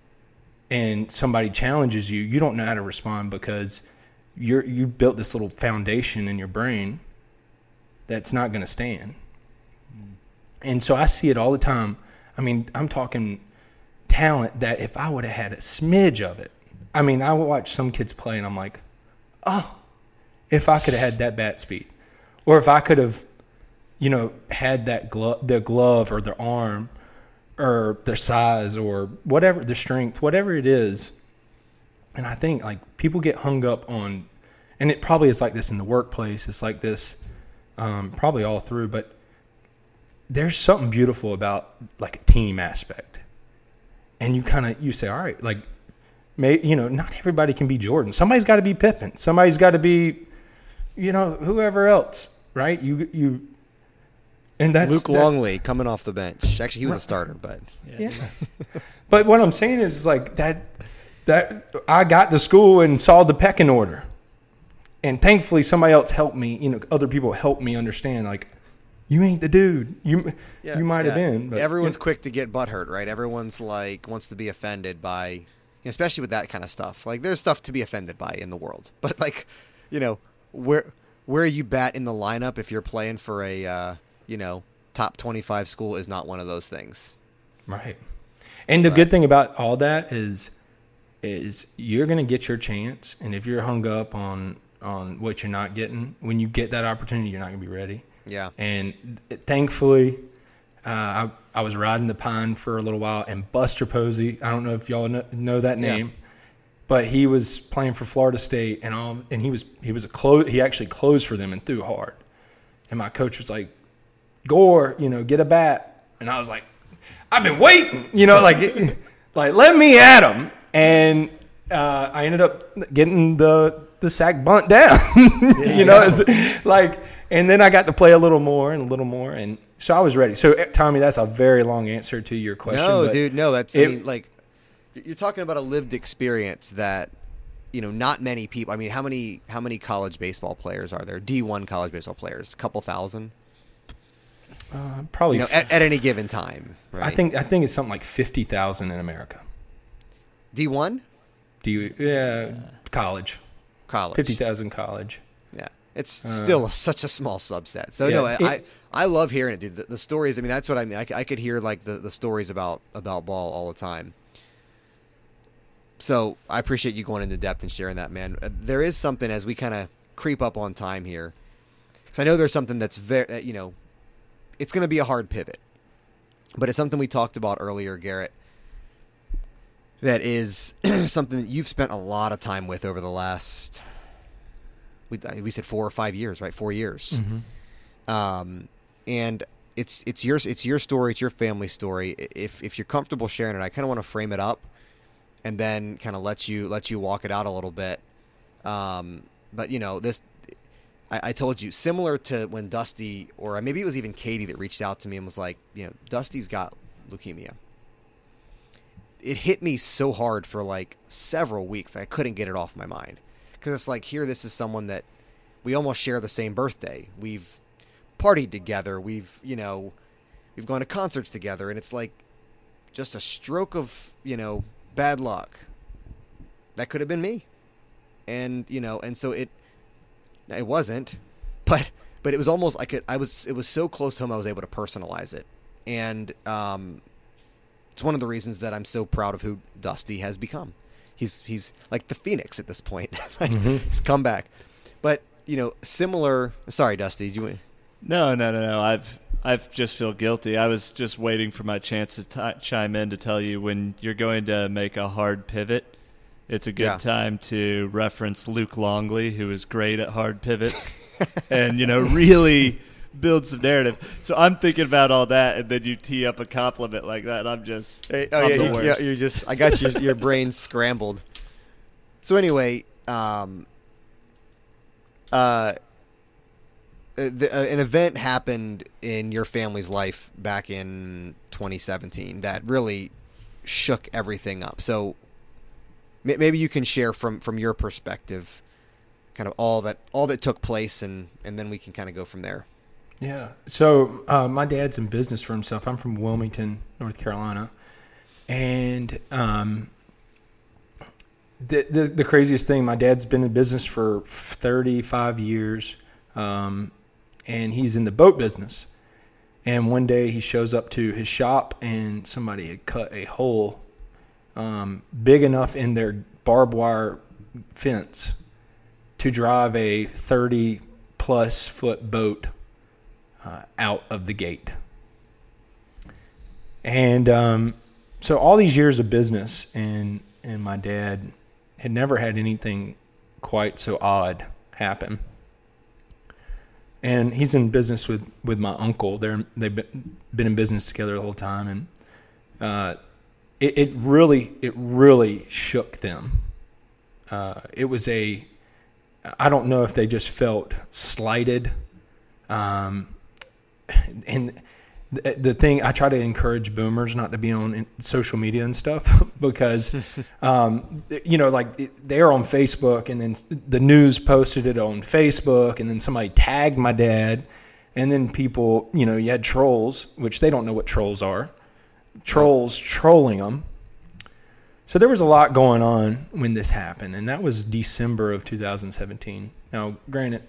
and somebody challenges you, you don't know how to respond because you're you built this little foundation in your brain that's not going to stand. And so I see it all the time. I mean, I'm talking talent that if I would have had a smidge of it, I mean, I watch some kids play and I'm like, oh, if I could have had that bat speed, or if I could have, you know, had that glove, the glove or the arm or their size or whatever their strength, whatever it is. And I think like people get hung up on, and it probably is like this in the workplace. It's like this, um, probably all through. But there's something beautiful about like a team aspect, and you kind of you say, all right, like, may you know, not everybody can be Jordan. Somebody's got to be Pippen. Somebody's got to be, you know, whoever else, right? You you and that's Luke that, Longley coming off the bench. Actually, he was a starter, but yeah. [LAUGHS] but what I'm saying is like that. That I got to school and saw the pecking order, and thankfully somebody else helped me. You know, other people helped me understand. Like, you ain't the dude. You yeah, you might yeah. have been. But, Everyone's you know. quick to get butthurt, right? Everyone's like wants to be offended by, especially with that kind of stuff. Like, there's stuff to be offended by in the world, [LAUGHS] but like, you know, where where you bat in the lineup if you're playing for a. Uh, you know, top 25 school is not one of those things. Right. And the right. good thing about all that is is you're going to get your chance and if you're hung up on on what you're not getting, when you get that opportunity, you're not going to be ready. Yeah. And thankfully uh, I, I was riding the pine for a little while, and Buster Posey. I don't know if y'all know, know that name, yeah. but he was playing for Florida State, and all, and he was he was a close. He actually closed for them and threw hard. And my coach was like, Gore, you know, get a bat. And I was like, I've been waiting, you know, like, [LAUGHS] like let me at him. And uh, I ended up getting the the sack bunt down. [LAUGHS] you know, it's like, and then I got to play a little more and a little more, and so I was ready. So, eh, Tommy, that's a very long answer to your question. No, dude, no. That's I mean, like you're talking about a lived experience that you know not many people. I mean, how many how many college baseball players are there? D one college baseball players, a couple thousand. uh, probably. You know, at, at any given time. Right? I think I think it's something like fifty thousand in America. D one Do you? Yeah, college. college Fifty thousand college. Yeah, it's still such a small subset. So no, I, Uh, it- I I love hearing it, dude. The, the stories. I mean, that's what I mean. I could hear like the, the stories about about ball all the time. So I appreciate you going into depth and sharing that, man. Uh, There is something as we kind of creep up on time here, because I know there's something that's very, you know, it's going to be a hard pivot, but it's something we talked about earlier, Garrett. That is [CLEARS THROAT] something that you've spent a lot of time with over the last we we said four or five years, right? Four years. Um, and it's it's your it's your story, it's your family story. If if you're comfortable sharing it, I kind of want to frame it up, and then kind of let you let you walk it out a little bit. Um, but you know this. I, I told you similar to when Dusty, or maybe it was even Katie that reached out to me and was like, you know, Dusty's got leukemia. It hit me so hard for like several weeks. I couldn't get it off my mind because it's like here this is someone that we almost share the same birthday. We've partied together. We've you know we've gone to concerts together. And it's like just a stroke of you know bad luck. That could have been me. And you know and so it it wasn't but but it was almost like it i was it was so close to home i was able to personalize it. And um it's one of the reasons that i'm so proud of who dusty has become he's he's like the phoenix at this point [LAUGHS] like mm-hmm. he's come back but you know similar sorry dusty do you No, no, no, no. I've I've just feel guilty. I was just waiting for my chance to ti chime in to tell you when you're going to make a hard pivot. It's a good Yeah. time to reference Luke Longley, who is great at hard pivots, [LAUGHS] and you know really build some narrative. So I'm thinking about all that, and then you tee up a compliment like that. And I'm just Hey, oh I'm yeah, the you, yeah, you're just I got your your brain [LAUGHS] scrambled. So anyway, um, uh, the, uh, an event happened in your family's life back in 2017 that really shook everything up. So may- maybe you can share from from your perspective, kind of all that all that took place, and and then we can kind of go from there. Yeah. So uh, my dad's in business for himself. I'm from Wilmington, North Carolina, and um, the, the the craziest thing, my dad's been in business for 35 years, um, and he's in the boat business. And one day he shows up to his shop, and somebody had cut a hole um, big enough in their barbed wire fence to drive a 30 plus foot boat uh, out of the gate. And um, so all these years of business, and and my dad had never had anything quite so odd happen. And he's in business with, with my uncle. They're they've been, in business together the whole time, and uh, it, it really it really shook them. Uh, it was a I don't know if they just felt slighted. Um, [SIGHS] and the, the thing I try to encourage boomers not to be on social media and stuff [LAUGHS] because, [LAUGHS] um, you know, like they're on Facebook and then the news posted it on Facebook and then somebody tagged my dad and then people, you know, you had trolls, which they don't know what trolls are, trolls trolling them. So there was a lot going on when this happened, and that was December of 2017. Now, granted,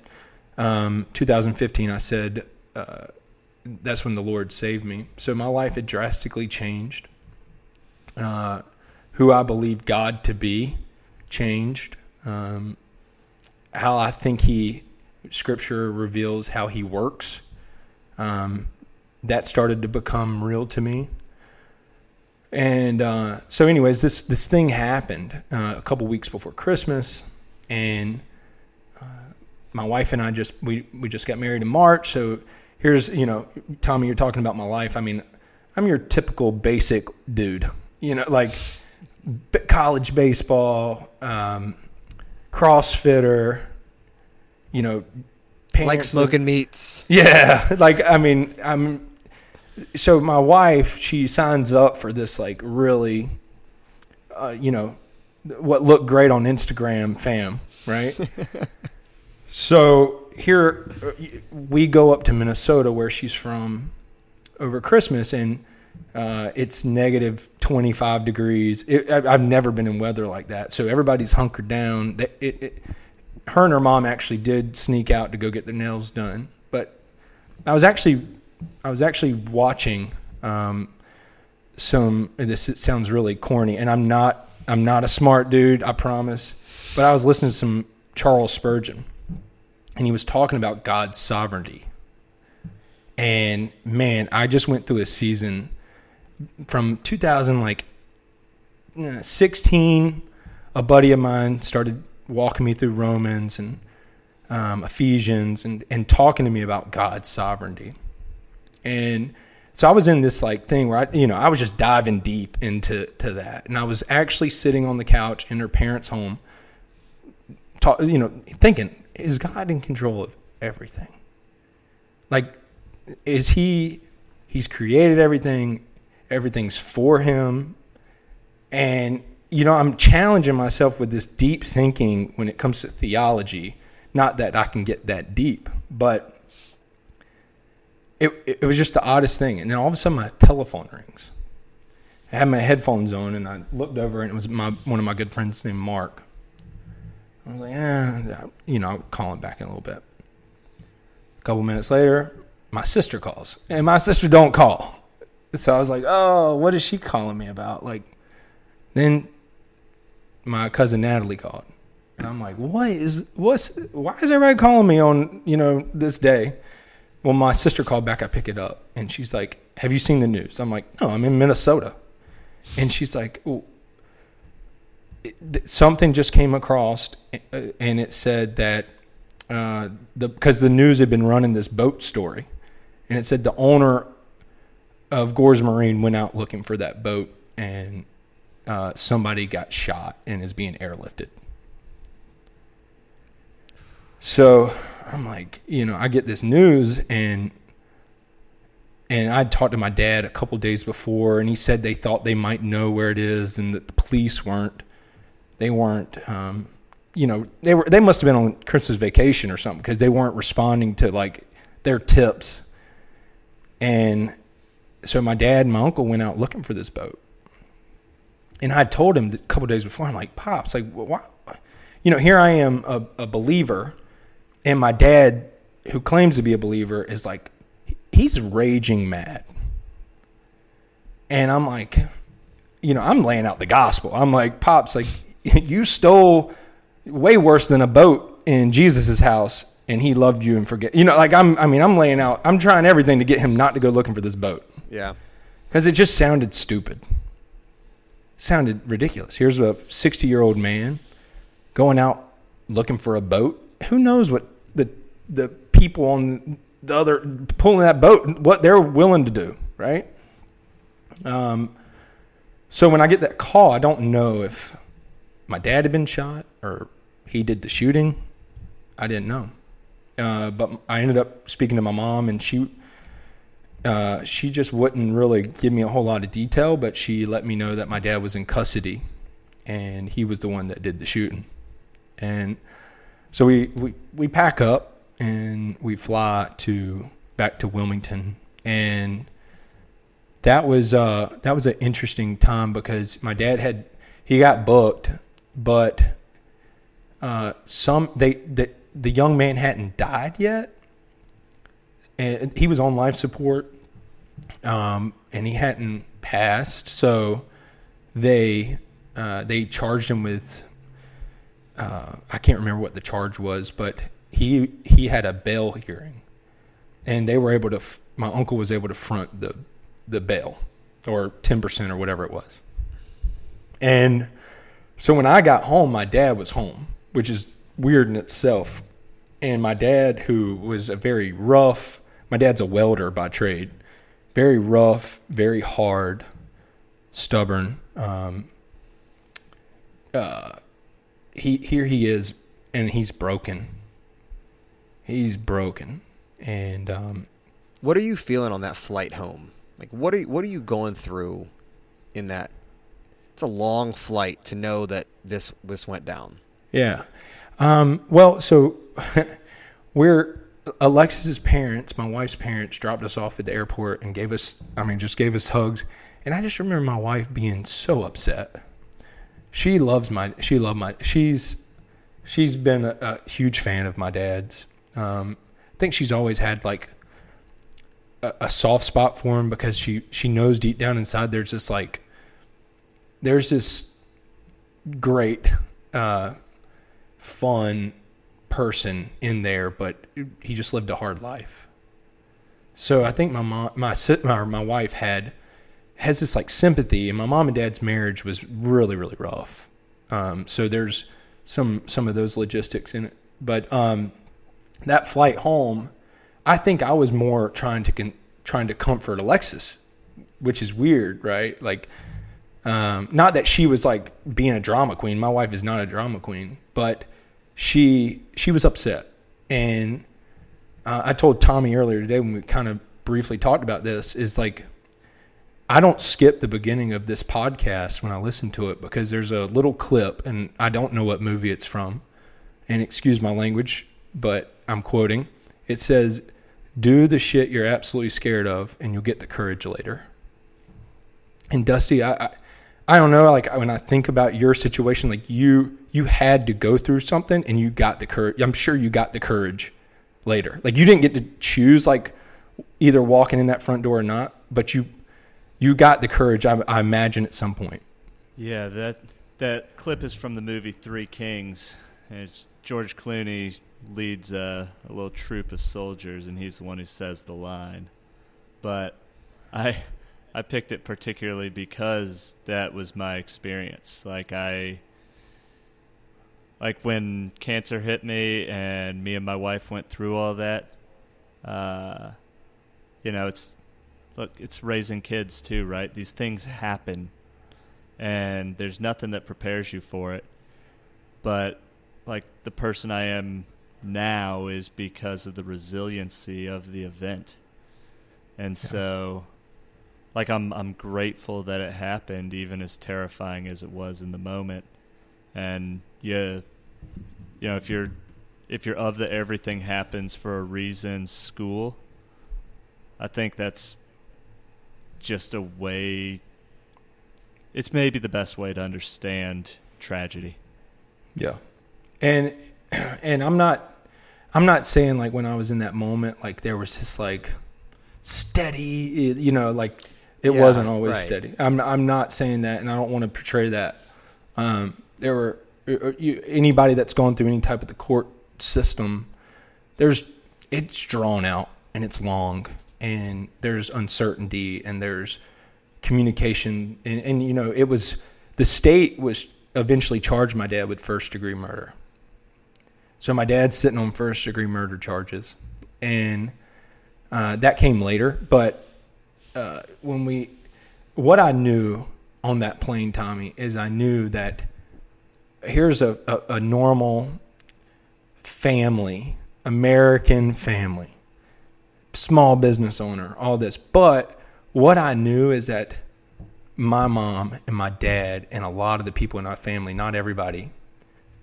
um, 2015, I said uh, that's when the Lord saved me. So my life had drastically changed. Uh, who I believed God to be changed. Um, how I think He, Scripture reveals how He works. Um, that started to become real to me. And uh, so, anyways, this this thing happened uh, a couple weeks before Christmas, and uh, my wife and I just we we just got married in March. So here's you know, Tommy, you're talking about my life. I mean, I'm your typical basic dude. You know, like b- college baseball, um, CrossFitter, you know, like smoking meats. Yeah, [LAUGHS] like I mean, I'm. So my wife, she signs up for this like really, uh, you know, what looked great on Instagram, fam, right? [LAUGHS] so here uh, we go up to Minnesota, where she's from, over Christmas, and uh, it's negative 25 degrees. It, I, I've never been in weather like that, so everybody's hunkered down. It, it, her and her mom actually did sneak out to go get their nails done, but I was actually I was actually watching um, some. This it sounds really corny, and I'm not I'm not a smart dude, I promise. But I was listening to some Charles Spurgeon, and he was talking about God's sovereignty. And man, I just went through a season from 2000 like uh, 16. A buddy of mine started walking me through Romans and um, Ephesians and and talking to me about God's sovereignty. And so I was in this like thing where I, you know, I was just diving deep into to that, and I was actually sitting on the couch in her parents' home, talk, you know, thinking, is God in control of everything? Like, is he? He's created everything. Everything's for him, and you know, I'm challenging myself with this deep thinking when it comes to theology. Not that I can get that deep, but it, it was just the oddest thing. And then all of a sudden, my telephone rings. I had my headphones on, and I looked over, and it was my one of my good friends named Mark. I was like, eh, you know, I'll call him back in a little bit. A couple minutes later, my sister calls, and my sister don't call. So I was like, oh, what is she calling me about? Like, then my cousin Natalie called, and I'm like, what is what's why is everybody calling me on you know this day? Well, my sister called back. I pick it up, and she's like, "Have you seen the news?" I'm like, "No, I'm in Minnesota," and she's like, "Oh, it- th- something just came across, uh, and it said that uh, the because the news had been running this boat story, and it said the owner of Gores Marine went out looking for that boat, and uh, somebody got shot and is being airlifted." So I'm like, you know, I get this news and and I talked to my dad a couple days before and he said they thought they might know where it is and that the police weren't they weren't um, you know, they were they must have been on Christmas vacation or something because they weren't responding to like their tips. And so my dad and my uncle went out looking for this boat. And I told him a couple days before, I'm like, Pops, like, why? You know, here I am, a, a believer, and my dad, who claims to be a believer, is like, he's raging mad. And I'm like, you know, I'm laying out the gospel. I'm like, Pops, like, [LAUGHS] you stole way worse than a boat in Jesus' house, and he loved you and forget. You know, like, I'm, I mean, I'm laying out, I'm trying everything to get him not to go looking for this boat Yeah. because it just sounded stupid. Sounded ridiculous. Here's a 60 year old man going out looking for a boat. Who knows what the the people on the other pulling that boat what they're willing to do, right? Um. So when I get that call, I don't know if my dad had been shot or he did the shooting. I didn't know. Uh, but I ended up speaking to my mom, and she uh, she just wouldn't really give me a whole lot of detail, but she let me know that my dad was in custody and he was the one that did the shooting. And so we, we, we pack up and we fly to back to Wilmington. And that was uh, that was an interesting time because my dad had he got booked, but uh, some they the, the young man hadn't died yet and he was on life support um, and he hadn't passed so they uh, they charged him with uh, I can't remember what the charge was but he he had a bail hearing and they were able to my uncle was able to front the the bail or 10% or whatever it was. And so when I got home my dad was home which is weird in itself and my dad who was a very rough my dad's a welder by trade very rough very hard stubborn um, uh, he here he is, and he's broken. He's broken, and um, What are you feeling on that flight home? Like what are what are you going through in that? It's a long flight to know that this this went down. Yeah. Um, well, so [LAUGHS] we're Alexis's parents, my wife's parents, dropped us off at the airport and gave us, I mean, just gave us hugs. And I just remember my wife being so upset. She loves my, she loved my, she's, she's been a, a huge fan of my dad's. Um, I think she's always had like a, a soft spot for him because she, she knows deep down inside there's this like, there's this great, uh, fun person in there, but he just lived a hard life. So I think my mom, my my, wife had has this like sympathy, and my mom and dad's marriage was really really rough. Um, so there's some some of those logistics in it, but um, that flight home, I think I was more trying to con- trying to comfort Alexis, which is weird, right? Like, um, not that she was like being a drama queen. My wife is not a drama queen, but she she was upset, and uh, I told Tommy earlier today when we kind of briefly talked about this is like I don't skip the beginning of this podcast when I listen to it because there's a little clip and I don't know what movie it's from. And excuse my language, but I'm quoting. It says, "Do the shit you're absolutely scared of and you'll get the courage later." And Dusty, I, I I don't know, like when I think about your situation, like you you had to go through something and you got the courage. I'm sure you got the courage later. Like you didn't get to choose like either walking in that front door or not, but you you got the courage. I, I imagine at some point. Yeah, that that clip is from the movie Three Kings. It's George Clooney leads a, a little troop of soldiers, and he's the one who says the line. But I I picked it particularly because that was my experience. Like I like when cancer hit me and me and my wife went through all that uh you know, it's look, it's raising kids too, right? These things happen and there's nothing that prepares you for it. But like the person I am now is because of the resiliency of the event. And Yeah. so like I'm I'm grateful that it happened even as terrifying as it was in the moment. And yeah, you know, if you're if you're of the everything happens for a reason school, I think that's just a way it's maybe the best way to understand tragedy. Yeah. And [CLEARS THROAT] and I'm not I'm not saying like when I was in that moment like there was this like steady you know like it Yeah, wasn't always right. steady. I'm I'm not saying that and I don't want to portray that. Um there were uh, you, anybody that's gone through any type of the court system there's it's drawn out and it's long and there's uncertainty and there's communication and, and you know it was the state was eventually charged my dad with first degree murder so my dad's sitting on first degree murder charges and uh, that came later but uh, when we what i knew on that plane tommy is i knew that here's a, a, a normal family american family small business owner, all this. But what I knew is that my mom and my dad and a lot of the people in our family, not everybody,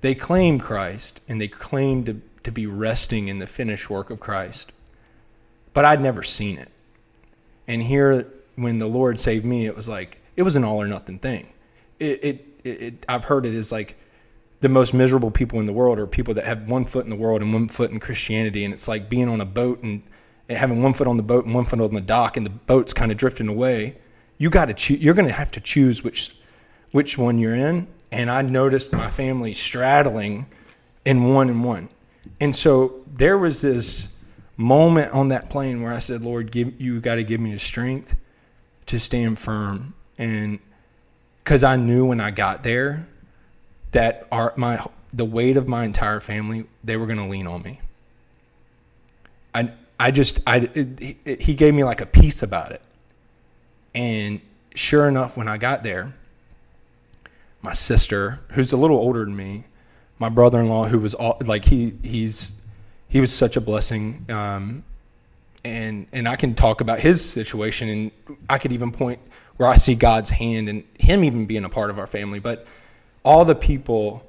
they claim Christ and they claim to, to be resting in the finished work of Christ. But I'd never seen it. And here, when the Lord saved me, it was like, it was an all or nothing thing. It, it, it, it I've heard it is like the most miserable people in the world are people that have one foot in the world and one foot in Christianity. And it's like being on a boat and having one foot on the boat and one foot on the dock and the boat's kind of drifting away you got to choose you're going to have to choose which which one you're in and i noticed my family straddling in one and one and so there was this moment on that plane where i said lord give you got to give me the strength to stand firm. And because i knew when i got there that our my the weight of my entire family they were going to lean on me. I I just I it, it, he gave me like a piece about it, and sure enough, when I got there, my sister, who's a little older than me, my brother-in-law, who was all, like he he's he was such a blessing. Um, and and I can talk about his situation, and I could even point where I see God's hand and him even being a part of our family. But all the people,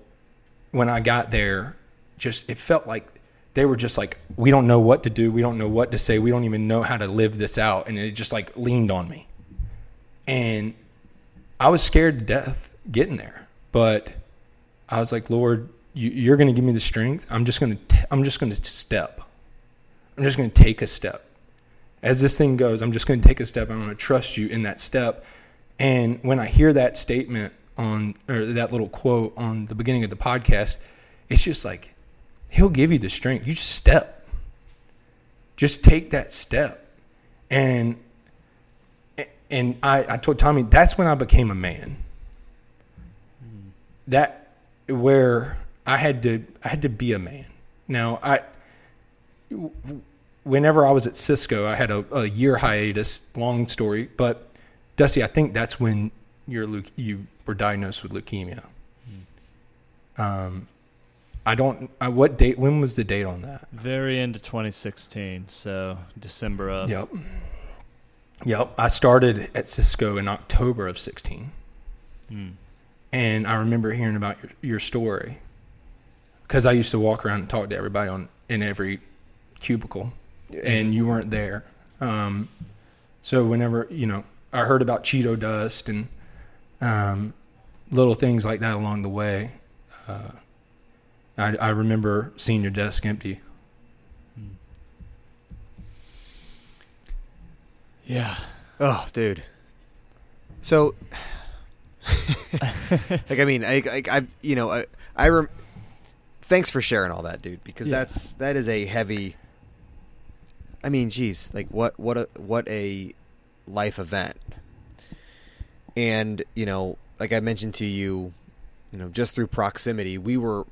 when I got there, just it felt like they were just like, we don't know what to do, we don't know what to say, we don't even know how to live this out, and it just like leaned on me, and I was scared to death getting there, but I was like, Lord, you, you're going to give me the strength. I'm just going to I'm just going to step. I'm just going to take a step as this thing goes, I'm just going to take a step. I'm going to trust you in that step. And when I hear that statement on, or that little quote on the beginning of the podcast, it's just like, He'll give you the strength. You just step. Just take that step. And, and I, I told Tommy, that's when I became a man. That, where I had to, I had to be a man. Now, I, whenever I was at Cisco, I had a, a year hiatus. Long story, but Dusty, I think that's when you're you were diagnosed with leukemia. Hmm. Um, I don't. I, what date? When was the date on that? Very end of 2016. So December of. Yep. Yep. I started at Cisco in October of 16. Hmm. And I remember hearing about your, your story because I used to walk around and talk to everybody on in every cubicle and you weren't there. Um, so whenever you know, I heard about Cheeto dust and um, little things like that along the way. Uh, I, I remember seeing your desk empty. Yeah. Oh, dude. So, [LAUGHS] like, I mean, I, I, I you know, I, I rem- thanks for sharing all that, dude, because yeah. that's that is a heavy I mean, geez, like what what a what a life event. And you know, like I mentioned to you, you know, just through proximity, we were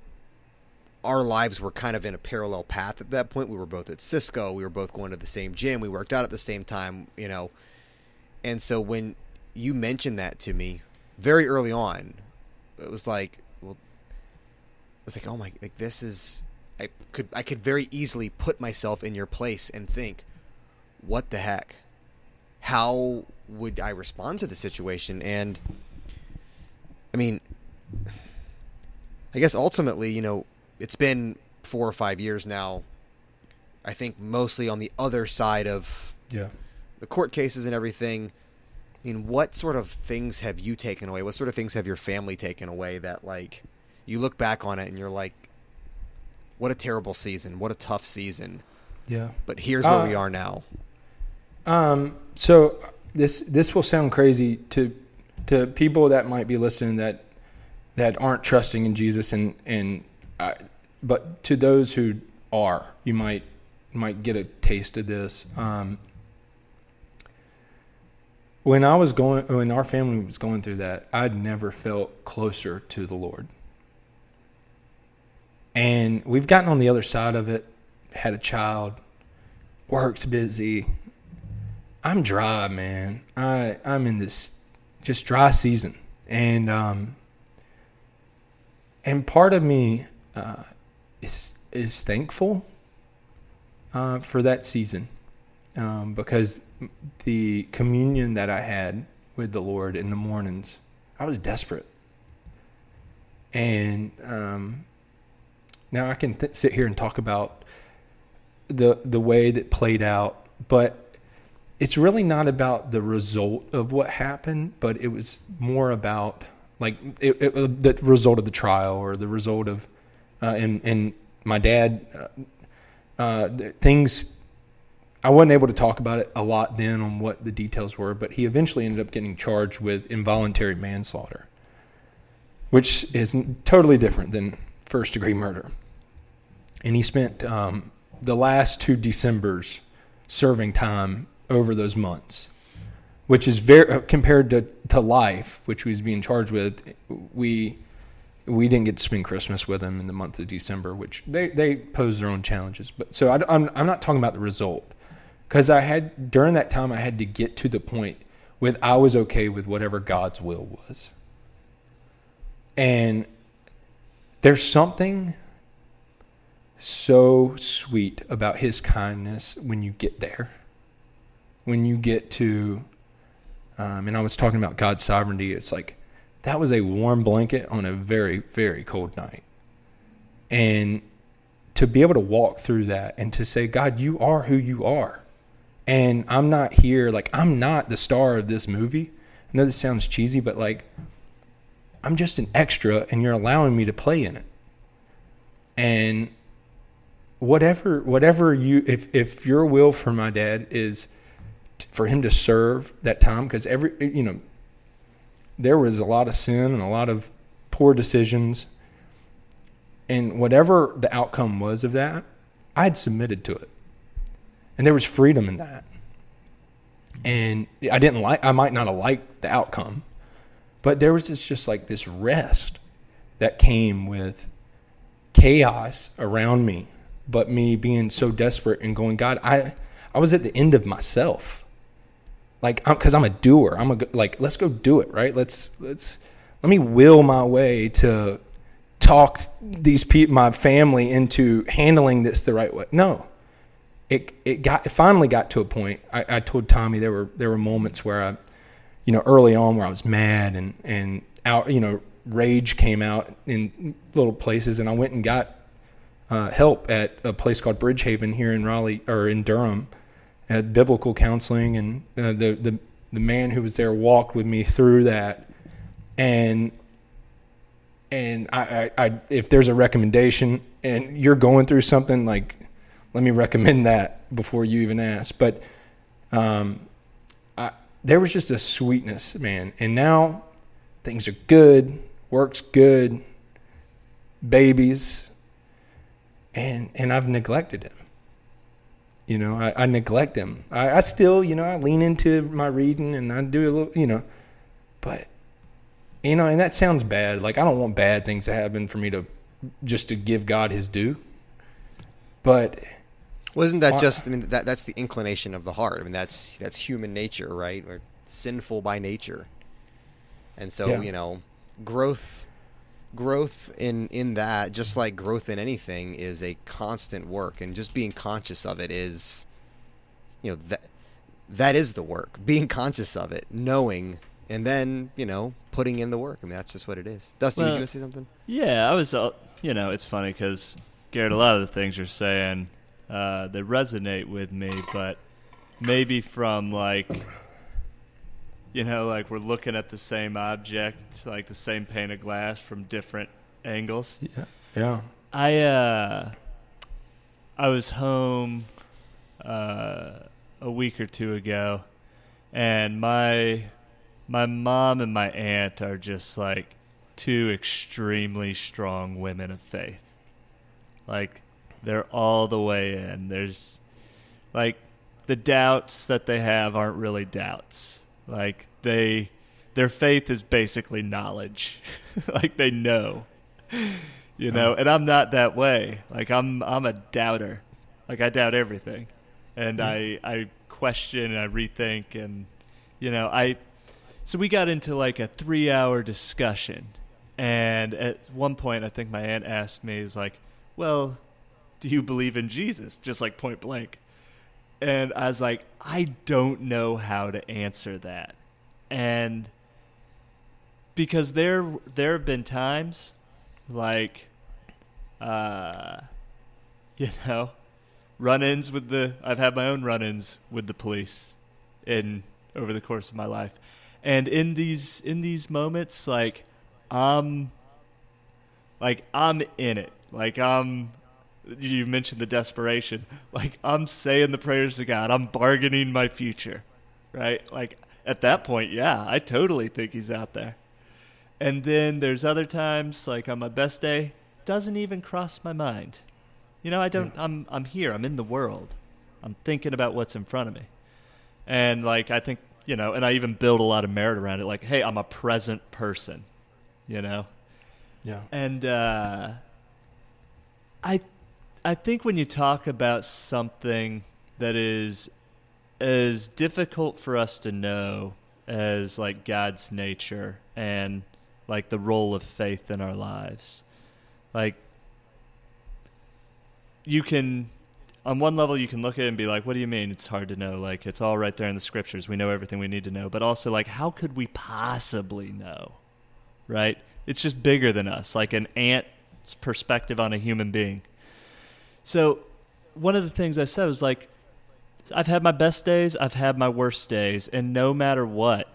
our lives were kind of in a parallel path at that point. We were both at Cisco. We were both going to the same gym. We worked out at the same time, you know. And so when you mentioned that to me very early on, it was like, was like, oh my, like this is I could I could very easily put myself in your place and think, what the heck? How would I respond to the situation? And I mean, I guess ultimately, you know, it's been four or five years now. I think mostly on the other side of yeah the court cases and everything. I mean, what sort of things have you taken away? What sort of things have your family taken away that like you look back on it and you're like, what a terrible season. What a tough season. Yeah. But here's where uh, we are now. Um. So this this will sound crazy to to people that might be listening that that aren't trusting in Jesus and and uh, but to those who are, you might might get a taste of this. Um, when I was going, when our family was going through that, I'd never felt closer to the Lord. And we've gotten on the other side of it, had a child, work's busy. I'm dry, man. I I'm in this just dry season, and um, and part of me uh, is is thankful uh, for that season. Um, because the communion that I had with the Lord in the mornings, I was desperate, and um, now I can th- sit here and talk about the the way that played out, but it's really not about the result of what happened, but it was more about like it, it, the result of the trial or the result of uh, and and my dad uh, uh, things I wasn't able to talk about it a lot then on what the details were, but he eventually ended up getting charged with involuntary manslaughter, which is totally different than first degree murder and he spent um, the last two December's serving time over those months, which is very uh, compared to, to life, which he was being charged with. We we didn't get to spend Christmas with him in the month of December, which they they pose their own challenges. But so I, I'm I'm not talking about the result because I had during that time I had to get to the point with I was okay with whatever God's will was. And there's something so sweet about his kindness when you get there. When you get to, um, and I was talking about God's sovereignty, it's like that was a warm blanket on a very, very cold night. And to be able to walk through that and to say, God, you are who you are. And I'm not here, like, I'm not the star of this movie. I know this sounds cheesy, but like, I'm just an extra and you're allowing me to play in it. And whatever, whatever you, if, if your will for my dad is t- for him to serve that time, because every, you know, there was a lot of sin and a lot of poor decisions and whatever the outcome was of that, I had submitted to it. And there was freedom in that. And I didn't like, I might not have liked the outcome, but there was this just like this rest that came with chaos around me, but me being so desperate and going, God, I, I was at the end of myself. Like, I'm, cause I'm, a doer. I'm a like, let's go do it, right? Let's let's let me will my way to talk these people, my family, into handling this the right way. No, it it got it finally got to a point. I, I told Tommy there were there were moments where I, you know, early on where I was mad and and out, you know, rage came out in little places, and I went and got uh, help at a place called Bridgehaven here in Raleigh or in Durham, at biblical counseling, and uh, the the the man who was there walked with me through that, and and I, I, I, if there's a recommendation and you're going through something like let me recommend that before you even ask. But um, I, there was just a sweetness man. And now things are good works good babies and and i've neglected him you know i, I neglect him I, I still you know i lean into my reading and i do a little you know but you know, and that sounds bad. Like I don't want bad things to happen for me to just to give God His due. But wasn't that just? I mean, that that's the inclination of the heart. I mean, that's that's human nature, right? We're sinful by nature, and so yeah. you know, growth, growth in in that, just like growth in anything, is a constant work, and just being conscious of it is, you know, that that is the work. [LAUGHS] Being conscious of it, knowing and then you know putting in the work. I mean, that's just what it is. Dusty, well, did you want to say something? Yeah, I was. Uh, you know, it's funny because Garrett, a lot of the things you're saying, uh, they resonate with me, but maybe from like, you know, like we're looking at the same object, like the same pane of glass from different angles. Yeah. Yeah. I uh, I was home uh, a week or two ago, and my my mom and my aunt are just like two extremely strong women of faith. Like they're all the way in. There's like the doubts that they have aren't really doubts. Like they their faith is basically knowledge. [LAUGHS] like they know. You know, uh-huh. and I'm not that way. Like I'm I'm a doubter. Like I doubt everything. And I I question and I rethink and you know, I so we got into like a three hour discussion. And at one point, I think my aunt asked me, is like, well, do you believe in Jesus? Just like point blank. And I was like, I don't know how to answer that. And because there there have been times like uh [LAUGHS] you know run-ins with the I've had my own run-ins with the police in over the course of my life and in these in these moments like i'm like i'm in it like i'm you mentioned the desperation like i'm saying the prayers to god i'm bargaining my future right like at that point yeah i totally think he's out there and then there's other times like on my best day doesn't even cross my mind you know i don't yeah. i'm i'm here i'm in the world i'm thinking about what's in front of me and like i think you know, and I even build a lot of merit around it. Like, hey, I'm a present person, you know. Yeah. And uh, I, I think when you talk about something that is as difficult for us to know as like God's nature and like the role of faith in our lives. Like you can on one level you can look at it and be like what do you mean it's hard to know? Like it's all right there in the scriptures. We know everything we need to know. But also like how could we possibly know right? It's just bigger than us. Like an ant's perspective on a human being so one of the things i said was like i've had my best days i've had my worst days and no matter what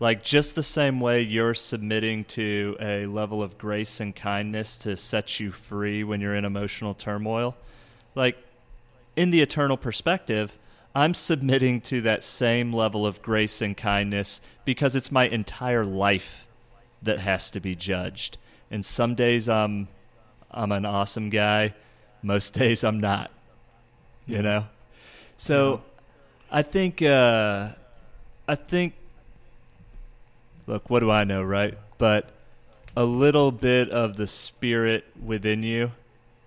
like just the same way you're submitting to a level of grace and kindness to set you free when you're in emotional turmoil like in the eternal perspective, I'm submitting to that same level of grace and kindness because it's my entire life that has to be judged. And some days I'm I'm an awesome guy, most days I'm not. You know? So I think uh I think look, what do I know, right? But a little bit of the spirit within you,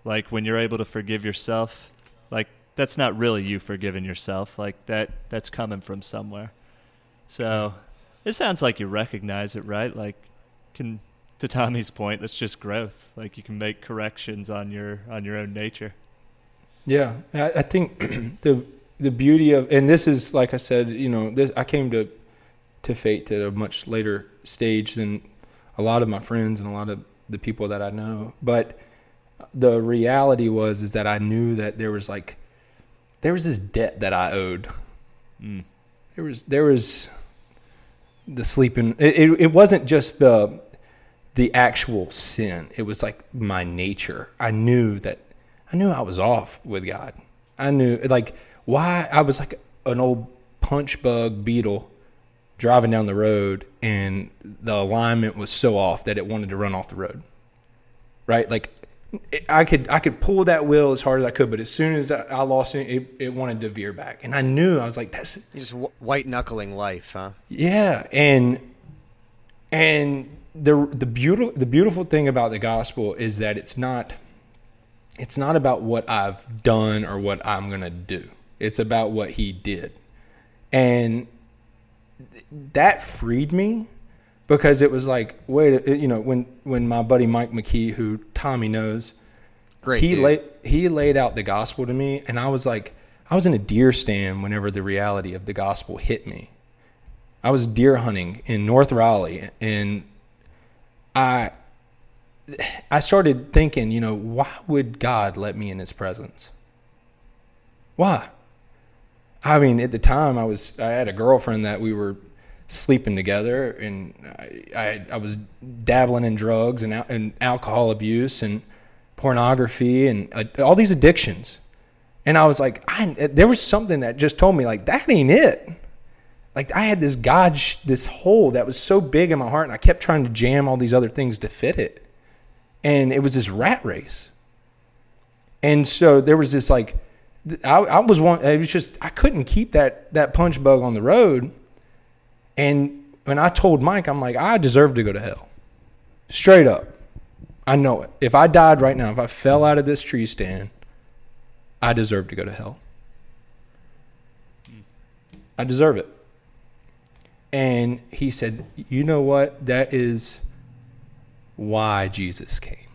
like when you're able to forgive yourself, like that's not really you forgiving yourself. Like that that's coming from somewhere. So it sounds like you recognize it, right? Like can to Tommy's point, that's just growth. Like you can make corrections on your on your own nature. Yeah, I, I think [CLEARS THROAT] the the beauty of and this is like I said, you know, this I came to to faith at a much later stage than a lot of my friends and a lot of the people that I know. But the reality was is that I knew that there was like there was this debt that I owed. Mm. There was there was the sleeping. It, it, it wasn't just the the actual sin. It was like my nature. I knew that I knew I was off with God. I knew like why I was like an old punch bug beetle driving down the road and the alignment was so off that it wanted to run off the road. Right? Like I could I could pull that wheel as hard as I could, but as soon as I lost it, it, it wanted to veer back, and I knew I was like, "That's You're just white knuckling life, huh? yeah." And and the the beautiful the beautiful thing about the gospel is that it's not it's not about what I've done or what I'm gonna do. It's about what He did, and that freed me because it was like, wait, uh, you know, when when my buddy Mike McKee, who Tommy knows, Great. he dude. laid he laid out the gospel to me, and I was like, I was in a deer stand whenever the reality of the gospel hit me. I was deer hunting in North Raleigh, and I I started thinking, you know, why would God let me in His presence? Why? I mean, at the time, I was I had a girlfriend that we were sleeping together, and I I, I was dabbling in drugs and and alcohol abuse and pornography and uh, all these addictions, and I was like, I there was something that just told me like that ain't it. Like I had this God, sh- this hole that was so big in my heart, and I kept trying to jam all these other things to fit it, and it was this rat race. And so there was this like, I, I was one. It was just I couldn't keep that that punch bug on the road, and when I told Mike, I'm like, I deserve to go to hell, straight up. I know it. If I died right now, if I fell out of this tree stand, I deserve to go to hell. I deserve it. And he said, You know what? That is why Jesus came.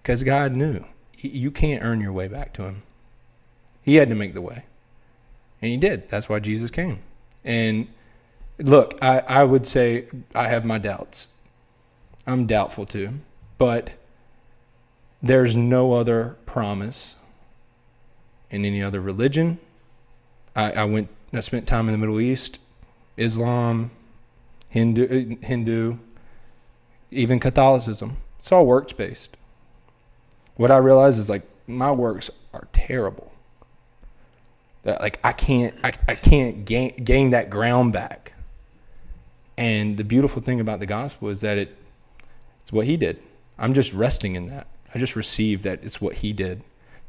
Because God knew you can't earn your way back to Him. He had to make the way. And He did. That's why Jesus came. And look, I, I would say I have my doubts. I'm doubtful too. But there's no other promise in any other religion. I, I went, I spent time in the Middle East, Islam, Hindu, uh, Hindu, even Catholicism. It's all works based. What I realize is like my works are terrible. That like I can't, I, I can't gain gain that ground back. And the beautiful thing about the gospel is that it, it's what He did. I'm just resting in that. I just receive that it's what He did.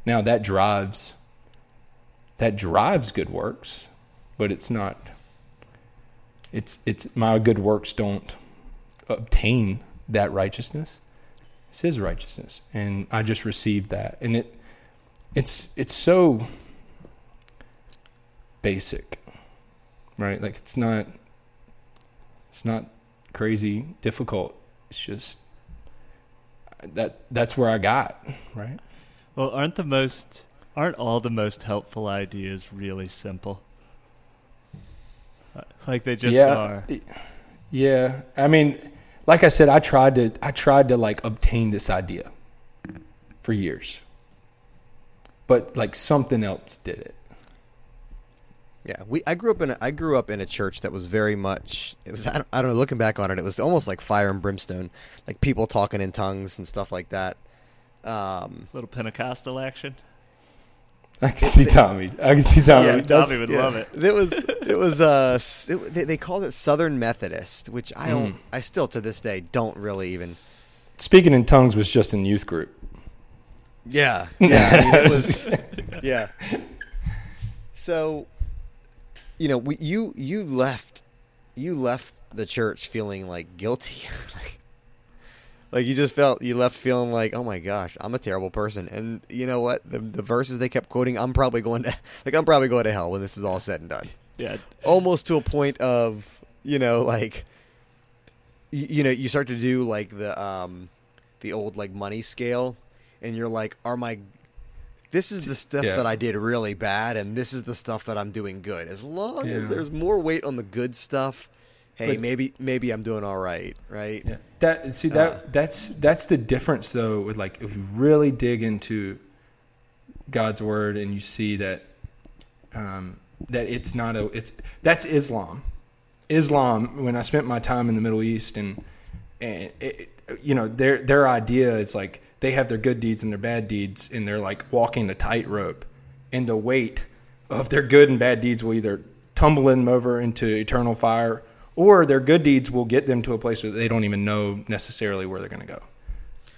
Now that drives that drives good works, but it's not it's it's my good works don't obtain that righteousness. It's his righteousness. And I just received that. And it it's it's so basic. Right? Like it's not it's not crazy difficult. It's just that that's where I got right. Well, aren't the most aren't all the most helpful ideas really simple? Like they just yeah, are. Yeah, I mean, like I said, I tried to I tried to like obtain this idea for years, but like something else did it. Yeah, we. I grew up in. A, I grew up in a church that was very much. It was. I don't, I don't know. Looking back on it, it was almost like fire and brimstone, like people talking in tongues and stuff like that. Um, Little Pentecostal action. I can see Tommy. I can see Tommy. Yeah, Tommy would yeah. love it. It was. It was. Uh, it, they, they called it Southern Methodist, which I don't. Mm. I still to this day don't really even. Speaking in tongues was just in youth group. Yeah. Yeah. I mean, it [LAUGHS] was. Yeah. So, you know, we, you you left, you left the church feeling like guilty, [LAUGHS] like, like you just felt you left feeling like, oh my gosh, I'm a terrible person. And you know what? The the verses they kept quoting, I'm probably going to [LAUGHS] like I'm probably going to hell when this is all said and done. Yeah. Almost to a point of you know like, you, you know, you start to do like the um, the old like money scale, and you're like, are my this is the stuff Yeah. that I did really bad, and this is the stuff that I'm doing good. As long as there's more weight on the good stuff, hey, But- maybe maybe I'm doing all right, right? Yeah. That see that Uh, that's that's the difference though with like if you really dig into God's word and you see that um, that it's not a it's that's Islam. Islam. When I spent my time in the Middle East and and it, you know their their idea is like they have their good deeds and their bad deeds and they're like walking a tightrope and the weight of their good and bad deeds will either tumble them over into eternal fire or their good deeds will get them to a place where they don't even know necessarily where they're going to go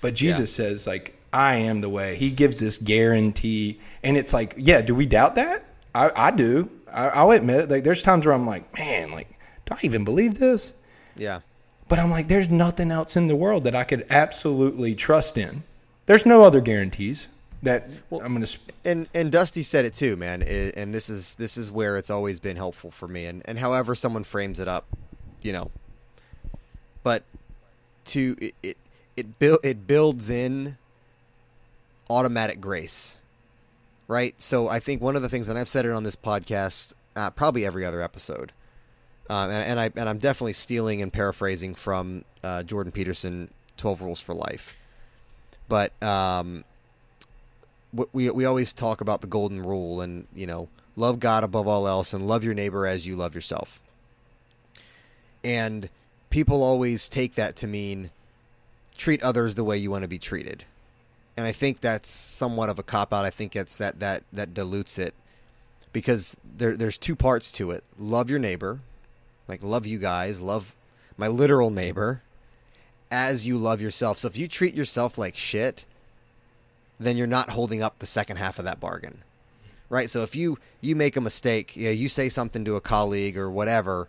but jesus says like i am the way he gives this guarantee and it's like yeah do we doubt that i, I do I, i'll admit it like there's times where i'm like man like do i even believe this Yeah. but I'm like, there's nothing else in the world that I could absolutely trust in. There's no other guarantees that I'm going to. Sp- and and Dusty said it too, man. and this is this is where it's always been helpful for me. And and however someone frames it up, you know. But to it it it, build, it builds in automatic grace, right? So I think one of the things, and I've said it on this podcast, uh, probably every other episode, um, and, and I and I'm definitely stealing and paraphrasing from uh, Jordan Peterson, Twelve Rules for Life, but um, we we always talk about the golden rule, and you know, love God above all else, and love your neighbor as you love yourself. And people always take that to mean treat others the way you want to be treated, and I think that's somewhat of a cop out. I think it's that that that dilutes it because there there's two parts to it. Love your neighbor, like love you guys, love my literal neighbor as you love yourself. So if you treat yourself like shit, then you're not holding up the second half of that bargain. Right? So if you you make a mistake, yeah, you say something to a colleague or whatever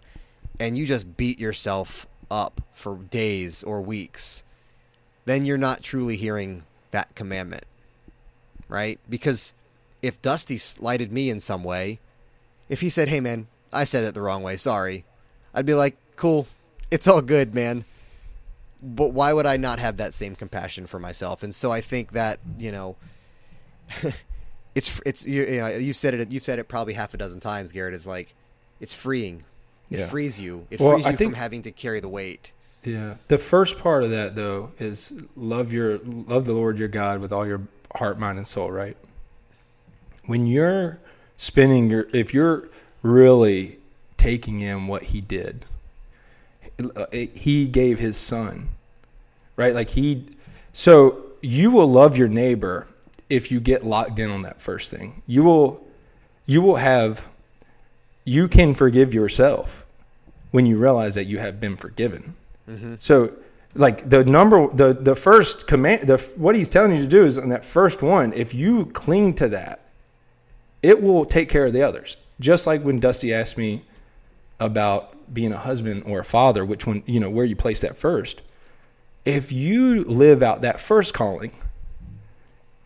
and you just beat yourself up for days or weeks, then you're not truly hearing that commandment. Right? Because if Dusty slighted me in some way, if he said, "Hey man, I said it the wrong way, sorry." I'd be like, "Cool. It's all good, man." But why would I not have that same compassion for myself? And so I think that, you know, [LAUGHS] it's it's you, you know, you said it you've said it probably half a dozen times, Garrett, is like it's freeing. It Yeah. frees you. It Well, frees you think- from having to carry the weight. yeah. The first part of that though is love your love the Lord your God with all your heart, mind, and soul. Right. When you're spending your, if you're really taking in what He did, He gave His Son, right? Like He, so you will love your neighbor if you get locked in on that first thing. You will, you will have you can forgive yourself when you realize that you have been forgiven. Mm-hmm. So, like the number, the the first command, the what he's telling you to do is on that first one. If you cling to that, it will take care of the others. Just like when Dusty asked me about being a husband or a father, which one, you know, where you place that first. If you live out that first calling,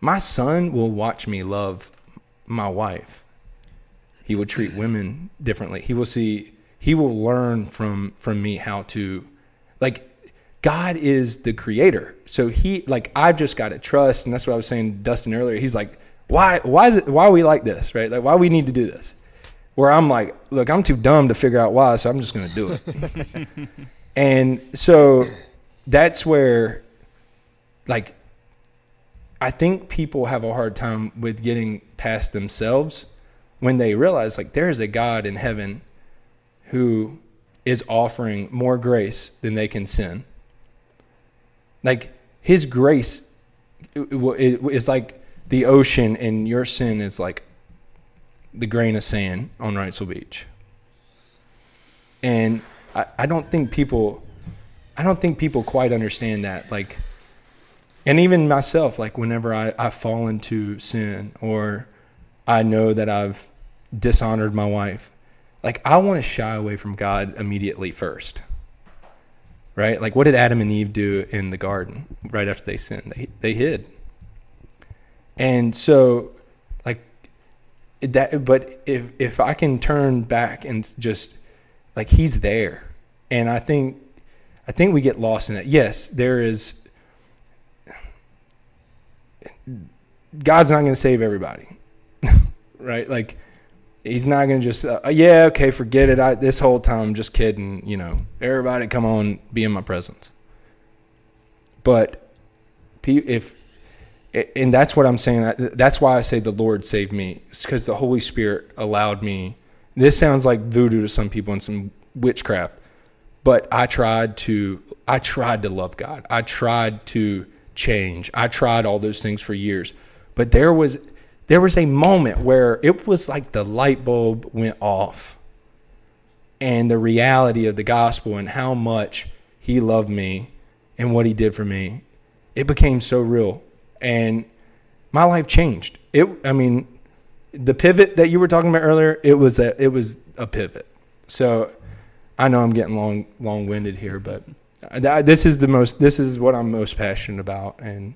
my son will watch me love my wife he will treat women differently he will see he will learn from from me how to like God is the creator. So he like I've just got to trust, and that's what I was saying to Dustin earlier. He's like, why why is it why are we like this, right? Like why we need to do this? Where I'm like, look, I'm too dumb to figure out why, so I'm just going to do it. [LAUGHS] and so that's where like I think people have a hard time with getting past themselves when they realize like there is a God in heaven who is offering more grace than they can sin. Like his grace is like the ocean and your sin is like the grain of sand on Wrightsville Beach. And I, I don't think people I don't think people quite understand that. Like and even myself, like whenever I, I fall into sin or I know that I've dishonored my wife, like I want to shy away from God immediately first. Right? Like what did Adam and Eve do in the garden right after they sinned? They they hid. And so like, that but if if I can turn back and just like he's there and I think I think we get lost in that. Yes, there is God's not going to save everybody. [LAUGHS] right? Like he's not going to just uh, yeah, okay, forget it. I this whole time I'm just kidding, you know. Everybody come on be in my presence. But if and that's what I'm saying. That's why I say the Lord saved me. It's because the Holy Spirit allowed me. This sounds like voodoo to some people and some witchcraft, but I tried to. I tried to love God. I tried to change. I tried all those things for years, but there was there was a moment where it was like the light bulb went off, and the reality of the gospel and how much He loved me and what He did for me, it became so real and my life changed. It, I mean, the pivot that you were talking about earlier, it was a, it was a pivot. So I know I'm getting long, long winded here, but this is the most, this is what I'm most passionate about. And,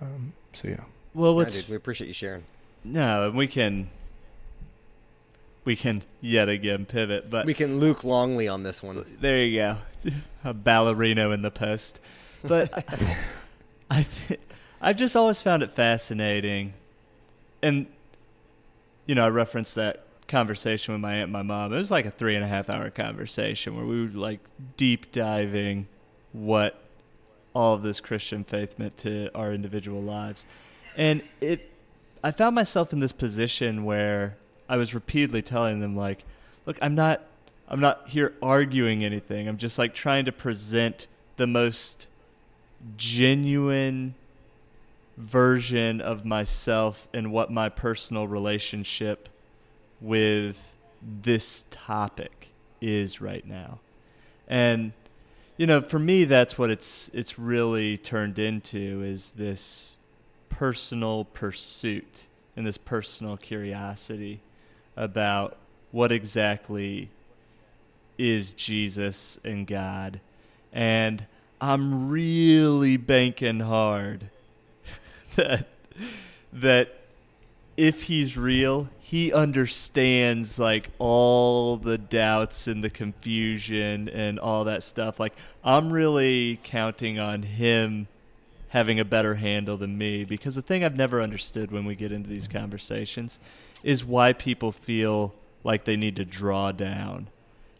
um, so yeah. Well, what's, yeah, dude, we appreciate you sharing. No, and we can, we can yet again pivot, but we can Luke Longley on this one. There you go, [LAUGHS] a ballerino in the post. But [LAUGHS] I, th- I've just always found it fascinating, and you know, I referenced that conversation with my aunt and my mom. It was like a three and a half hour conversation where we were like deep diving what all of this Christian faith meant to our individual lives, and it. I found myself in this position where I was repeatedly telling them like, "Look, I'm not, I'm not here arguing anything. I'm just like trying to present the most genuine." version of myself and what my personal relationship with this topic is right now. And you know, for me that's what it's it's really turned into is this personal pursuit and this personal curiosity about what exactly is Jesus and God. And I'm really banking hard [LAUGHS] that that if he's real, he understands like all the doubts and the confusion and all that stuff. Like I'm really counting on him having a better handle than me because the thing I've never understood when we get into these conversations is why people feel like they need to draw down.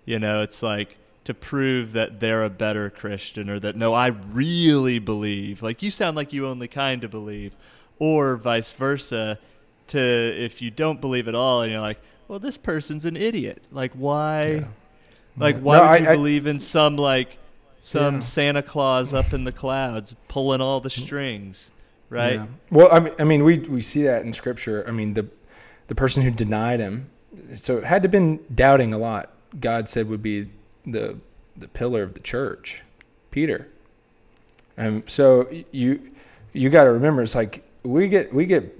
You know, it's like to prove that they're a better Christian or that no, I really believe. Like you sound like you only kind of believe, or vice versa. To if you don't believe at all and you're like, well, this person's an idiot. Like why? Yeah. Like why no, would you I, believe in some like some yeah. Santa Claus up in the clouds pulling all the strings, right? Yeah. Well, I mean, I mean, we we see that in Scripture. I mean, the the person who denied him, so it had to have been doubting a lot. God said would be the the pillar of the church, Peter. And so you you got to remember, it's like we get we get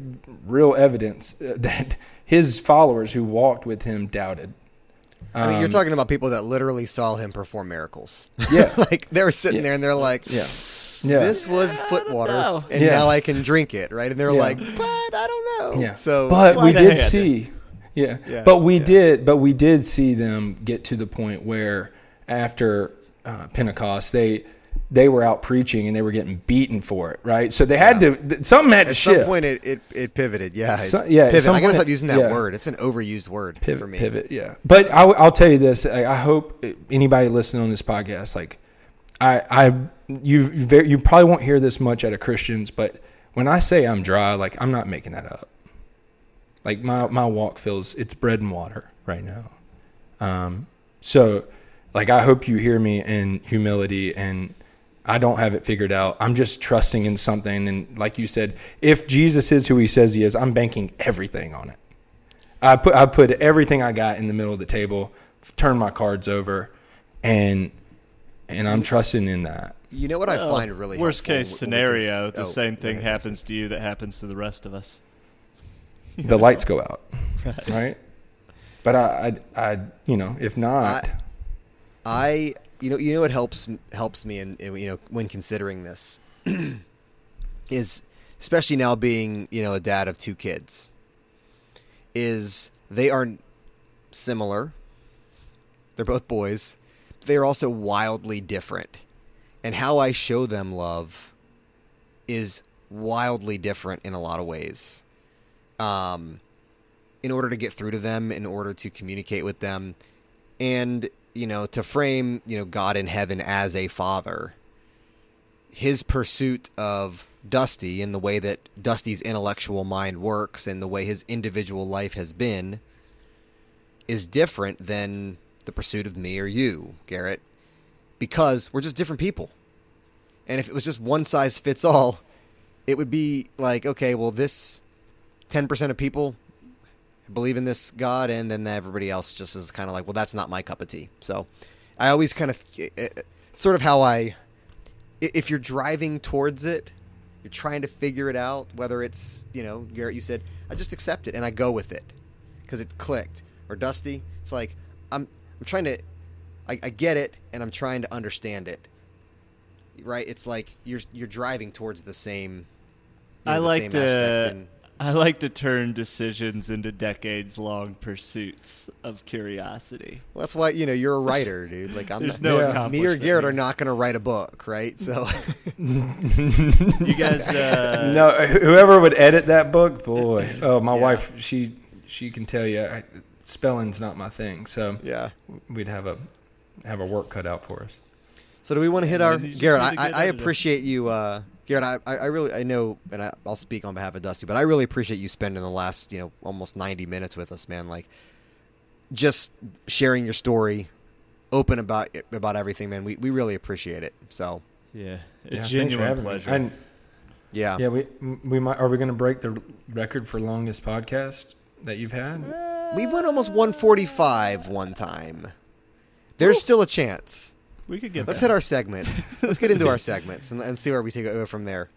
real evidence uh, [LAUGHS] that his followers who walked with him doubted. I mean, you're um, talking about people that literally saw him perform miracles. [LAUGHS] Yeah, like they were sitting yeah. there and they're like, yeah. Yeah. This was foot water, and yeah. now I can drink it, right? And they're yeah. like, "But I don't know." Yeah. So, but we did see, yeah. yeah. But we did, but we did see them get to the point where after uh, Pentecost, they they were out preaching and they were getting beaten for it, right? So they had to th- something had to At some point, it, it, it pivoted. Yeah, So- yeah, at Pivot. some I gotta stop using that yeah. word. It's an overused word pivot, for me. pivot, yeah. But I, will tell you this: I, I hope anybody listening on this podcast, like, I, I, you, you you probably won't hear this much out of Christians, but when I say I'm dry, like, I'm not making that up. Like my my walk feels it's bread and water right now. Um, so, like, I hope you hear me in humility and. I don't have it figured out. I'm just trusting in something. And like you said, if Jesus is who he says he is, I'm banking everything on it. I put I put everything I got in the middle of the table, turn my cards over, and and I'm trusting in that. You know what I Well, find really worst case when scenario, s- the oh, same thing ahead, happens to you that happens to the rest of us. The [LAUGHS] lights go out, right? But I, I, I you know, if not, I you know you know what helps helps me in you know when considering this [CLEARS THROAT] is especially now being you know a dad of two kids is they are similar. They're both boys. They are also wildly different. And how I show them love is wildly different in a lot of ways. Um in order to get through to them in order to communicate with them. And you know to frame you know god in heaven as a father his pursuit of dusty and the way that dusty's intellectual mind works and the way his individual life has been is different than the pursuit of me or you garrett because we're just different people. And if it was just one size fits all it would be like okay well this 10% of people believe in this God, and then everybody else just is kind of like, well, that's not my cup of tea. So I always kind of, eh, eh, sort of how I, if you're driving towards it, you're trying to figure it out, whether it's, you know, Garrett, you said, I just accept it and I go with it because it clicked. Or Dusty, it's like, I'm, I'm trying to, I, I get it and I'm trying to understand it. Right? It's like you're, you're driving towards the same, you know, I the like same aspect uh, and- I like to turn decisions into decades long pursuits of curiosity. Well, that's why you know you're a writer, dude. Like I'm [LAUGHS] There's not, no Yeah. me or accomplishment Garrett here. are not going to write a book, right? So [LAUGHS] [LAUGHS] You guys, uh, no, whoever would edit that book, boy, oh, my Yeah. wife, she she can tell you, I, spelling's not my thing, so yeah. we'd have a have a work cut out for us. So do we want to hit our Garrett? I, I, I appreciate you, uh, Garrett. I, I I really I know, and I, I'll speak on behalf of Dusty, but I really appreciate you spending the last you know almost 90 minutes with us, man. Like just sharing your story, open about about everything, man. We we really appreciate it. So yeah, it's a Yeah, thanks for genuine pleasure. And yeah, yeah, we we might are we going to break the record for longest podcast that you've had? we went almost 145 one time. There's still a chance. We could get Let's there. hit our segments. [LAUGHS] Let's get into our segments and, and see where we take it from there.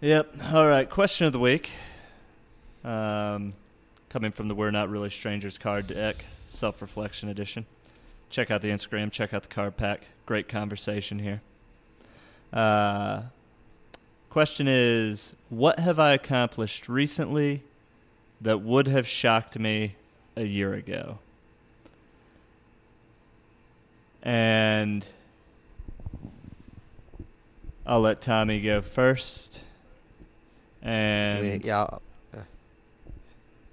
Yep. All right. Question of the week. Um, coming from the We're Not Really Strangers card deck, self reflection edition. Check out the Instagram. Check out the card pack. Great conversation here. Uh, question is What have I accomplished recently that would have shocked me a year ago? And I'll let Tommy go first. And yeah,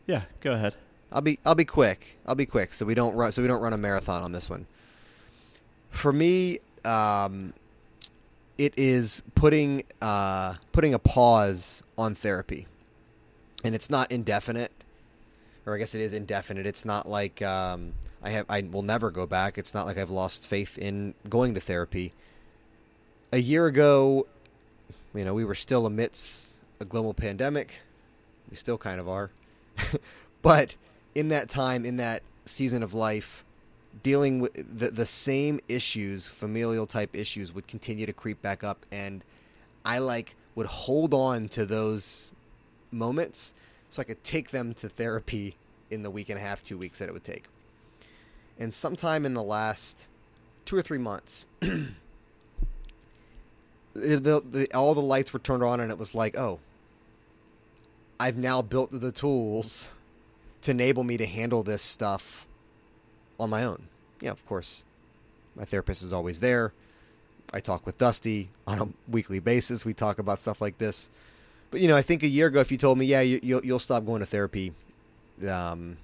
yeah, go ahead. I'll be I'll be quick. I'll be quick so we don't run so we don't run a marathon on this one. For me, um, it is putting uh, putting a pause on therapy, and it's not indefinite, or I guess it is indefinite. It's not like um, I have I will never go back. It's not like I've lost faith in going to therapy. A year ago, you know, we were still amidst a global pandemic. We still kind of are. [LAUGHS] but in that time, in that season of life, dealing with the, the same issues, familial type issues, would continue to creep back up. And I like would hold on to those moments so I could take them to therapy in the week and a half, two weeks that it would take. And sometime in the last two or three months, [CLEARS THROAT] the, the, all the lights were turned on, and it was like, oh, I've now built the tools to enable me to handle this stuff on my own. Yeah, of course. my therapist is always there. I talk with Dusty on a weekly basis. We talk about stuff like this. But you know, I think a year ago, if you told me, yeah, you, you'll you'll stop going to therapy, um,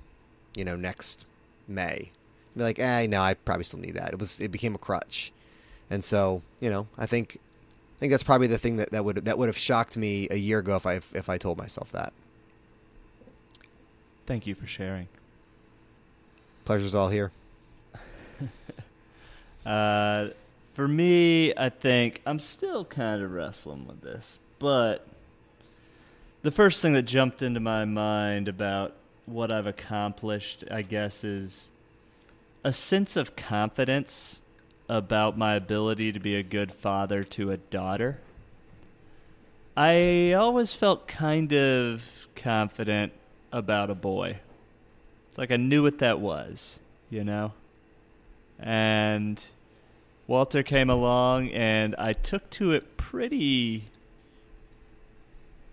you know, next May, be like, eh, no, I probably still need that. It was it became a crutch, and so you know, I think I think that's probably the thing that, that would that would have shocked me a year ago if I if I told myself that. Thank you for sharing. Pleasure's all here. [LAUGHS] Uh, for me, I think I'm still kind of wrestling with this, but the first thing that jumped into my mind about what I've accomplished, I guess, is a sense of confidence about my ability to be a good father to a daughter. I always felt kind of confident about a boy. It's like I knew what that was, you know? And Walter came along and I took to it pretty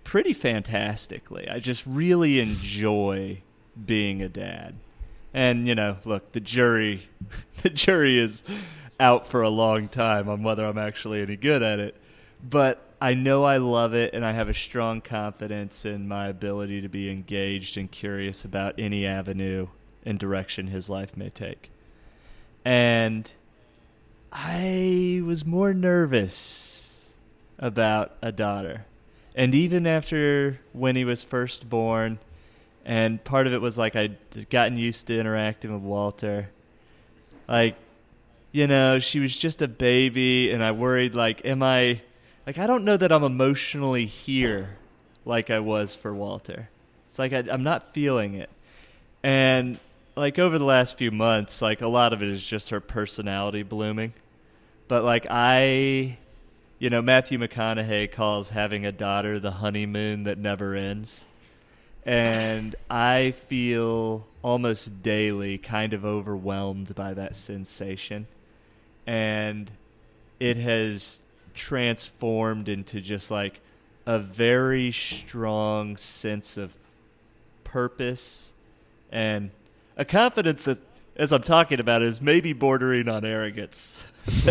pretty fantastically. I just really enjoy being a dad. And you know, look, the jury [LAUGHS] the jury is out for a long time on whether I'm actually any good at it. But I know I love it and I have a strong confidence in my ability to be engaged and curious about any avenue and direction his life may take. And I was more nervous about a daughter. And even after when he was first born, and part of it was like I'd gotten used to interacting with Walter. Like, you know, she was just a baby, and I worried, like, am I, like, I don't know that I'm emotionally here like I was for Walter. It's like I, I'm not feeling it. And, like, over the last few months, like, a lot of it is just her personality blooming. But, like, I you know, Matthew McConaughey calls having a daughter the honeymoon that never ends. And I feel almost daily kind of overwhelmed by that sensation. And it has transformed into just like a very strong sense of purpose and a confidence that, as I'm talking about, is maybe bordering on arrogance. [LAUGHS] [LAUGHS]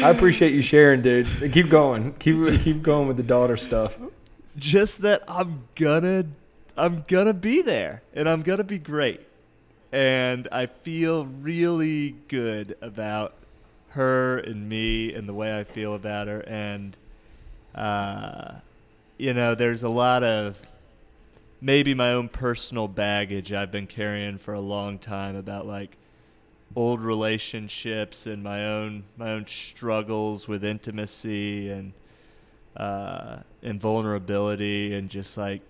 I appreciate you sharing, dude. Keep going. Keep keep going with the daughter stuff. Just that I'm gonna I'm gonna be there and I'm gonna be great. And I feel really good about her and me and the way I feel about her and uh you know, there's a lot of maybe my own personal baggage I've been carrying for a long time about like old relationships and my own my own struggles with intimacy and uh, and vulnerability and just like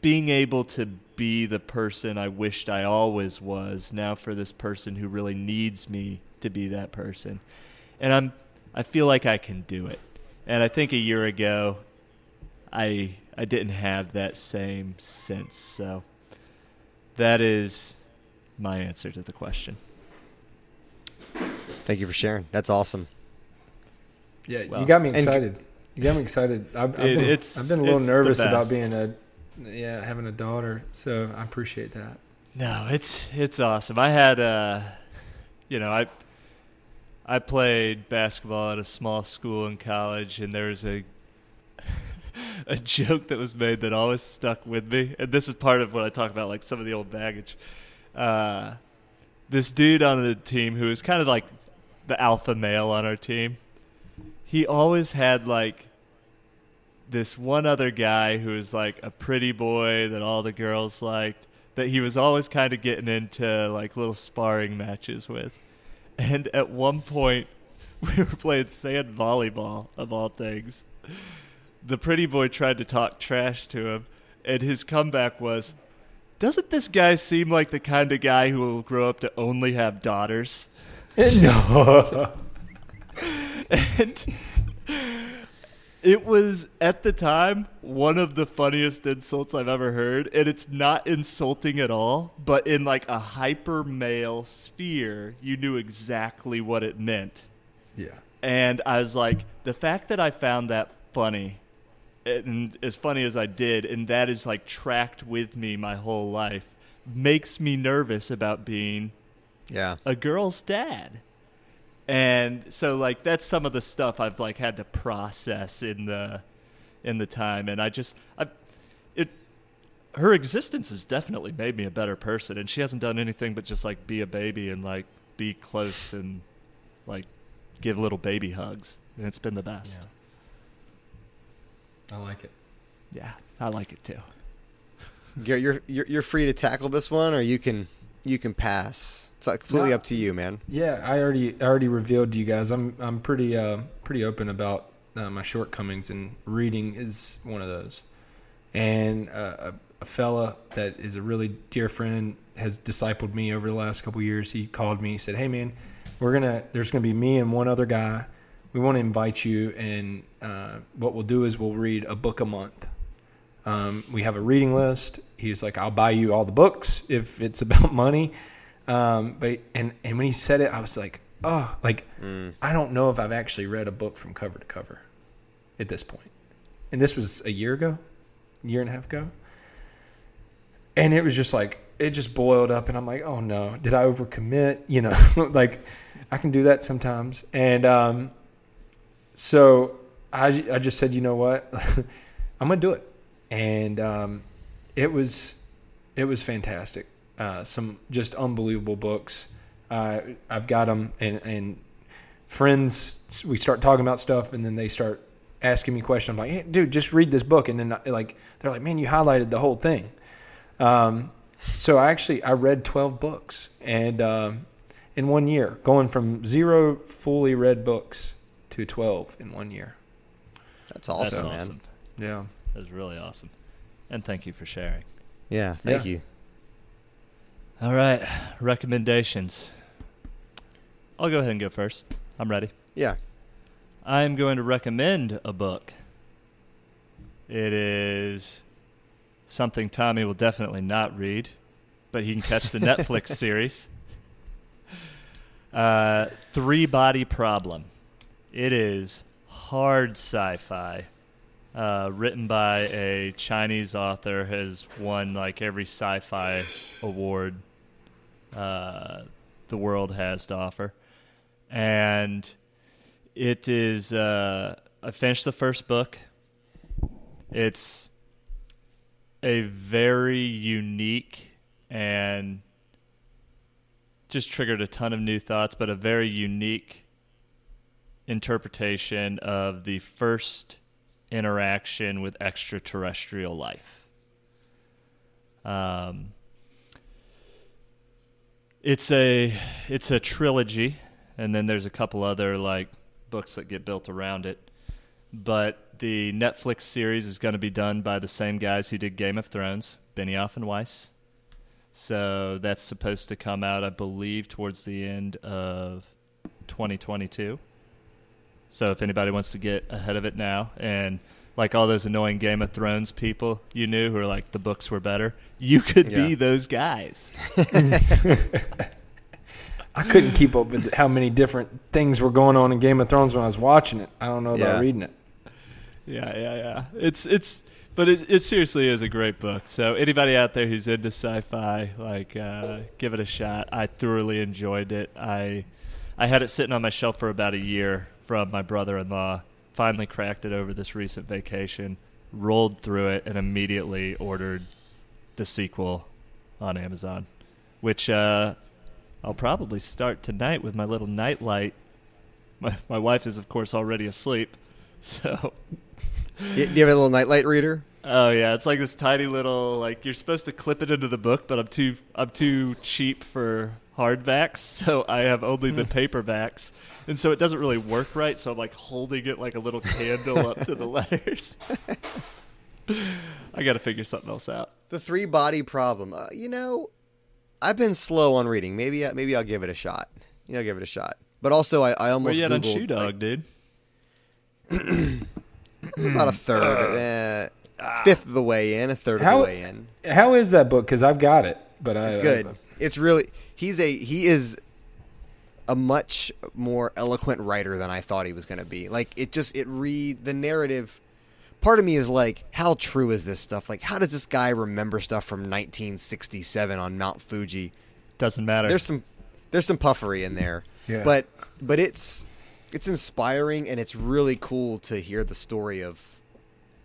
being able to be the person I wished I always was now for this person who really needs me to be that person. And I'm I feel like I can do it. And I think a year ago I I didn't have that same sense. So that is my answer to the question. Thank you for sharing. That's awesome. Yeah, Well, you got me excited. You got me excited. I've, I've, It- been, I've been a little nervous about being a yeah having a daughter, so I appreciate that. No, it's it's awesome. I had uh you know, I I played basketball at a small school in college and there was a [LAUGHS] a joke that was made that always stuck with me. And this is part of what I talk about like some of the old baggage. Uh this dude on the team who was kind of like the alpha male on our team. He always had like this one other guy who was like a pretty boy that all the girls liked that he was always kind of getting into like little sparring matches with. And at one point, [LAUGHS] we were playing sand volleyball, of all things. The pretty boy tried to talk trash to him, and his comeback was, Doesn't this guy seem like the kind of guy who will grow up to only have daughters? [LAUGHS] no, [LAUGHS] and it was at the time one of the funniest insults I've ever heard, and it's not insulting at all. But in like a hyper male sphere, you knew exactly what it meant, yeah, and I was like, the fact that I found that funny, and as funny as I did, and that is like tracked with me my whole life, makes me nervous about being Yeah. a girl's dad. And so like that's some of the stuff I've like had to process in the in the time and I just I it her existence has definitely made me a better person and she hasn't done anything but just like be a baby and like be close and like give little baby hugs and it's been the best. Yeah. I like it. Yeah, I like it too. Garrett, you're, you're you're free to tackle this one, or you can you can pass. It's like completely No. up to you, man. Yeah, I already I already revealed to you guys. I'm I'm pretty uh pretty open about uh, my shortcomings, and reading is one of those. And uh, a, a fella that is a really dear friend has discipled me over the last couple years. He called me. He said, "Hey, man, we're gonna there's gonna be me and one other guy. We want to invite you, and uh, what we'll do is we'll read a book a month." Um, we have a reading list. He was like, "I'll buy you all the books if it's [LAUGHS] about money." Um, but and and when he said it, I was like, "Oh, like I don't know if I've actually read a book from cover to cover at this point." And this was a year ago, year and a half ago, and it was just like it just boiled up, and I'm like, "Oh no, did I overcommit?" [LAUGHS] You know, [LAUGHS] like I can do that sometimes, and um, so I I just said, "You know what, I'm gonna do it." and um, it was it was fantastic. Uh, some just unbelievable books. Uh, I've got them, and, and friends. We start talking about stuff, and then they start asking me questions. I'm like, hey, "Dude, just read this book," and then uh, like they're like, "Man, you highlighted the whole thing." Um, so I actually I read 12 books, and um, in one year, going from zero fully read books to 12 in one year. That's awesome, That's man. Yeah. That was really awesome. And thank you for sharing. Yeah, thank Yeah. you. All right, recommendations. I'll go ahead and go first. I'm ready. Yeah. I'm going to recommend a book. It is something Tommy will definitely not read, but he can catch the Netflix [LAUGHS] series. Uh, Three Body Problem. It is hard sci-fi, uh, written by a Chinese author. Has won like every sci-fi award uh, the world has to offer, and it is. Uh, I finished the first book. It's a very unique and just triggered a ton of new thoughts, but a very unique interpretation of the first interaction with extraterrestrial life. Um, it's a it's a trilogy, and then there's a couple other like books that get built around it. But the Netflix series is going to be done by the same guys who did Game of Thrones, Benioff and Weiss. So that's supposed to come out, I believe, towards the end of 2022. So if anybody wants to get ahead of it now, and like all those annoying Game of Thrones people you knew who are like the books were better, you could Yeah. be those guys. [LAUGHS] I couldn't keep up with how many different things were going on in Game of Thrones when I was watching it. I don't know about Yeah. reading it. Yeah, yeah, yeah. It's it's but it it seriously is a great book. So anybody out there who's into sci-fi, like uh, give it a shot. I thoroughly enjoyed it. I I had it sitting on my shelf for about a year from my brother-in-law. Finally cracked it over this recent vacation. Rolled through it and immediately ordered the sequel on Amazon, which uh, I'll probably start tonight with my little nightlight. My my wife is of course already asleep, [LAUGHS] so Do you have a little nightlight reader? Oh yeah, it's like this tiny little like you're supposed to clip it into the book, but I'm too I'm too cheap for hardbacks, [LAUGHS] so I have only the paperbacks, and so it doesn't really work right. So I'm like holding it like a little candle up to the [LAUGHS] letters. [LAUGHS] I got to figure something else out. The three body problem. Uh, you know, I've been slow on reading. Maybe I- maybe I'll give it a shot. Yeah, I'll give it a shot. But also, I, I Where almost you at on Shoe Dog, like, dude? [CLEARS THROAT] about a third, uh, Ah. fifth of the way in, a third of the way in. How is that book? Because I've got it, but I, It's I- good. It's really he's a he is a much more eloquent writer than I thought he was going to be. Like it just it read the narrative. Part of me is like, how true is this stuff? Like, how does this guy remember stuff from 1967 on Mount Fuji? Doesn't matter. There's some there's some puffery in there. Yeah. But but it's it's inspiring and it's really cool to hear the story of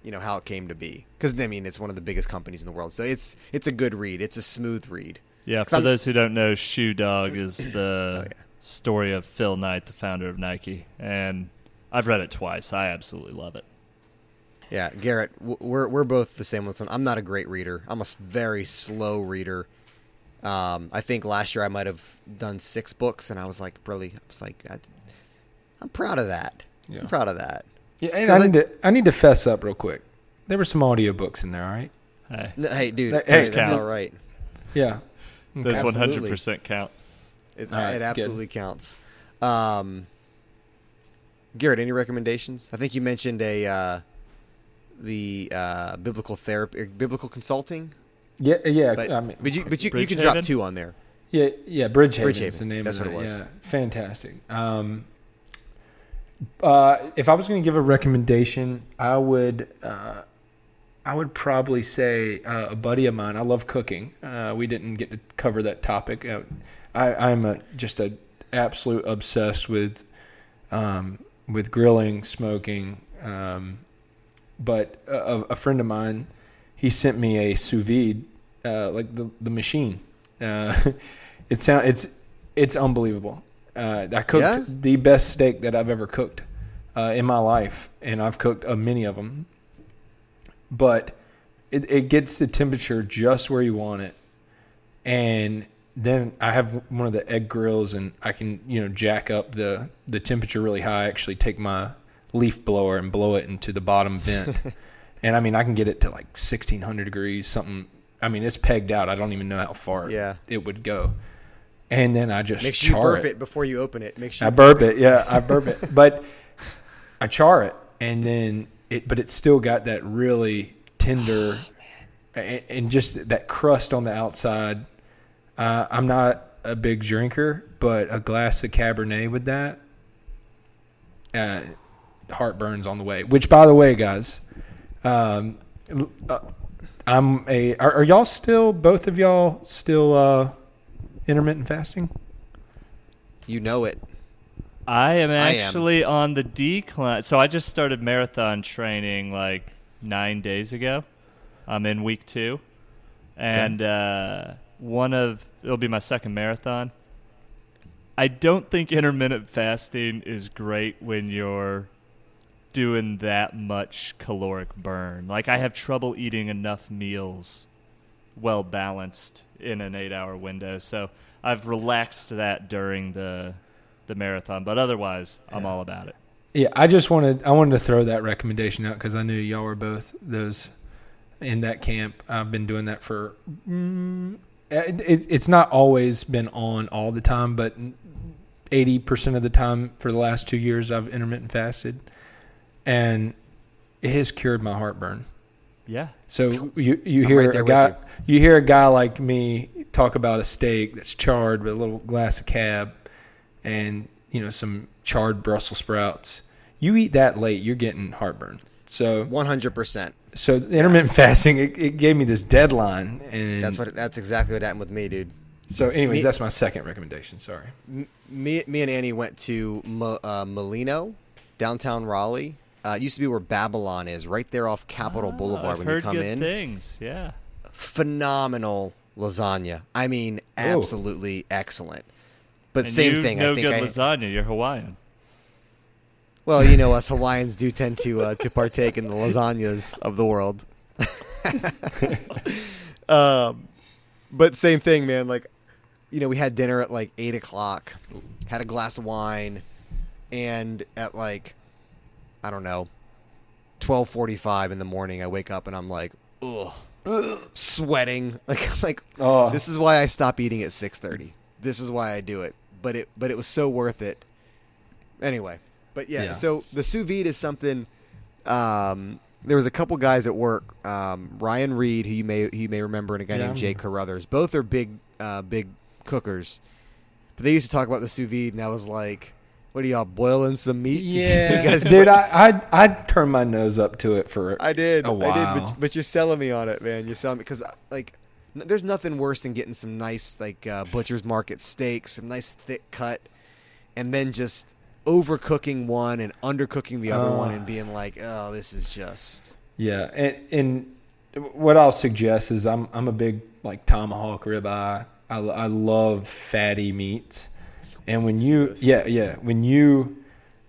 you know how it came to be because I mean it's one of the biggest companies in the world. So it's it's a good read. It's a smooth read. Yeah, for I'm- those who don't know, Shoe Dog is [CLEARS THROAT] the Oh, yeah. story of Phil Knight, the founder of Nike, and I've read it twice. I absolutely love it. Yeah, Garrett, we're we're both the same with one. I'm not a great reader. I'm a very slow reader. Um, I think last year I might have done six books, and I was like, really, I was like, I, I'm proud of that. Yeah. I'm proud of that. Yeah, and 'Cause I I- need to I need to fess up real quick. There were some audiobooks in there, all right? Hey, hey, dude, That- hey, hey, that's count. all right. Yeah. those Absolutely. 100% count. It, All right, it good. absolutely counts. Um, Garrett, any recommendations? I think you mentioned a uh, the uh, biblical therapy, biblical consulting, Yeah, yeah. but I mean, but you but you, you can drop two on there. Yeah, yeah, Bridgehaven, Bridgehaven, is the name that's of what it was. Yeah, fantastic. Um, uh, if I was going to give a recommendation, I would, uh, I would probably say uh, a buddy of mine. I love cooking. Uh, we didn't get to cover that topic. Uh, I, I'm a, just a absolute obsessed with, um, with grilling, smoking. Um, but a, a friend of mine, he sent me a sous vide, like the the machine. [LAUGHS] It sound it's it's unbelievable. Uh, I cooked Yeah? the best steak that I've ever cooked uh, in my life, and I've cooked uh, many of them. But it, it gets the temperature just where you want it, and then I have one of the egg grills, and I can you know jack up the the temperature really high. I actually take my leaf blower and blow it into the bottom vent, [LAUGHS] and I mean I can get it to like sixteen hundred degrees, something. I mean it's pegged out. I don't even know how far Yeah. it would go, and then I just Make sure you burp it. it. before you open it. Make sure I burp it, yeah, I burp it, [LAUGHS] but I char it, and then it, but it's still got that really tender, and, and just that crust on the outside. Uh, I'm not a big drinker, but a glass of Cabernet with that, uh, heartburns on the way. Which, by the way, guys, um, uh, I'm a. Are, are y'all still? Both of y'all still uh, intermittent fasting? You know it. I am I am. actually on the decline. So I just started marathon training like nine days ago. I'm in week two, and uh, one of it'll be my second marathon. I don't think intermittent fasting is great when you're doing that much caloric burn. Like I have trouble eating enough meals well balanced in an 8-hour window. So I've relaxed that during the the marathon, but otherwise I'm all about it. Yeah, I just wanted I wanted to throw that recommendation out because I knew y'all were both those in that camp. I've been doing that for. Mm, it, it, it's not always been on all the time, but eighty percent of the time for the last two years I've intermittent fasted, and it has cured my heartburn. Yeah. So you you hear right a guy you. hear a guy like me talk about a steak that's charred with a little glass of cab and you know some charred Brussels sprouts. You eat that late, you're getting heartburn. So One hundred percent. so the intermittent fasting it, it gave me this deadline and That's what. That's exactly what happened with me, dude. so anyways Me- that's my second recommendation. Sorry. Me, me and Annie went to Mo, uh, Mulino, downtown Raleigh. Uh, it used to be where Babylon is, right there off Capitol Boulevard Oh, I've when heard you come good in. things. Yeah. Phenomenal lasagna. I mean, absolutely excellent. But And same you thing. No I think good I, lasagna. You're Hawaiian. Well, you know, us Hawaiians do tend to uh, to partake in the lasagnas of the world. [LAUGHS] um, but same thing, man. Like, you know, we had dinner at like eight o'clock, had a glass of wine, and at like, I don't know, twelve forty-five in the morning, I wake up and I'm like, ugh, sweating. [LAUGHS] Like, like Oh. this is why I stop eating at six thirty. This is why I do it. But it, but it was so worth it. Anyway, but yeah, Yeah. so the sous vide is something. Um, there was a couple guys at work, um, Ryan Reed, who you may he may remember, and a guy Yeah, named Jay. Carruthers. Both are big, uh, big cookers. But they used to talk about the sous vide, and I was like, "What are y'all boiling some meat?" [LAUGHS] Yeah, guys- dude, I I I turned my nose up to it for I did, a I did, while. but, but you're selling me on it, man. You're selling me because like n- there's nothing worse than getting some nice like uh, butcher's market steaks, some nice thick cut, and then just overcooking one and undercooking the other Oh. one and being like, oh, this is just. Yeah, and and what I'll suggest is I'm I'm a big like tomahawk ribeye. I I love fatty meats, and when you yeah yeah when you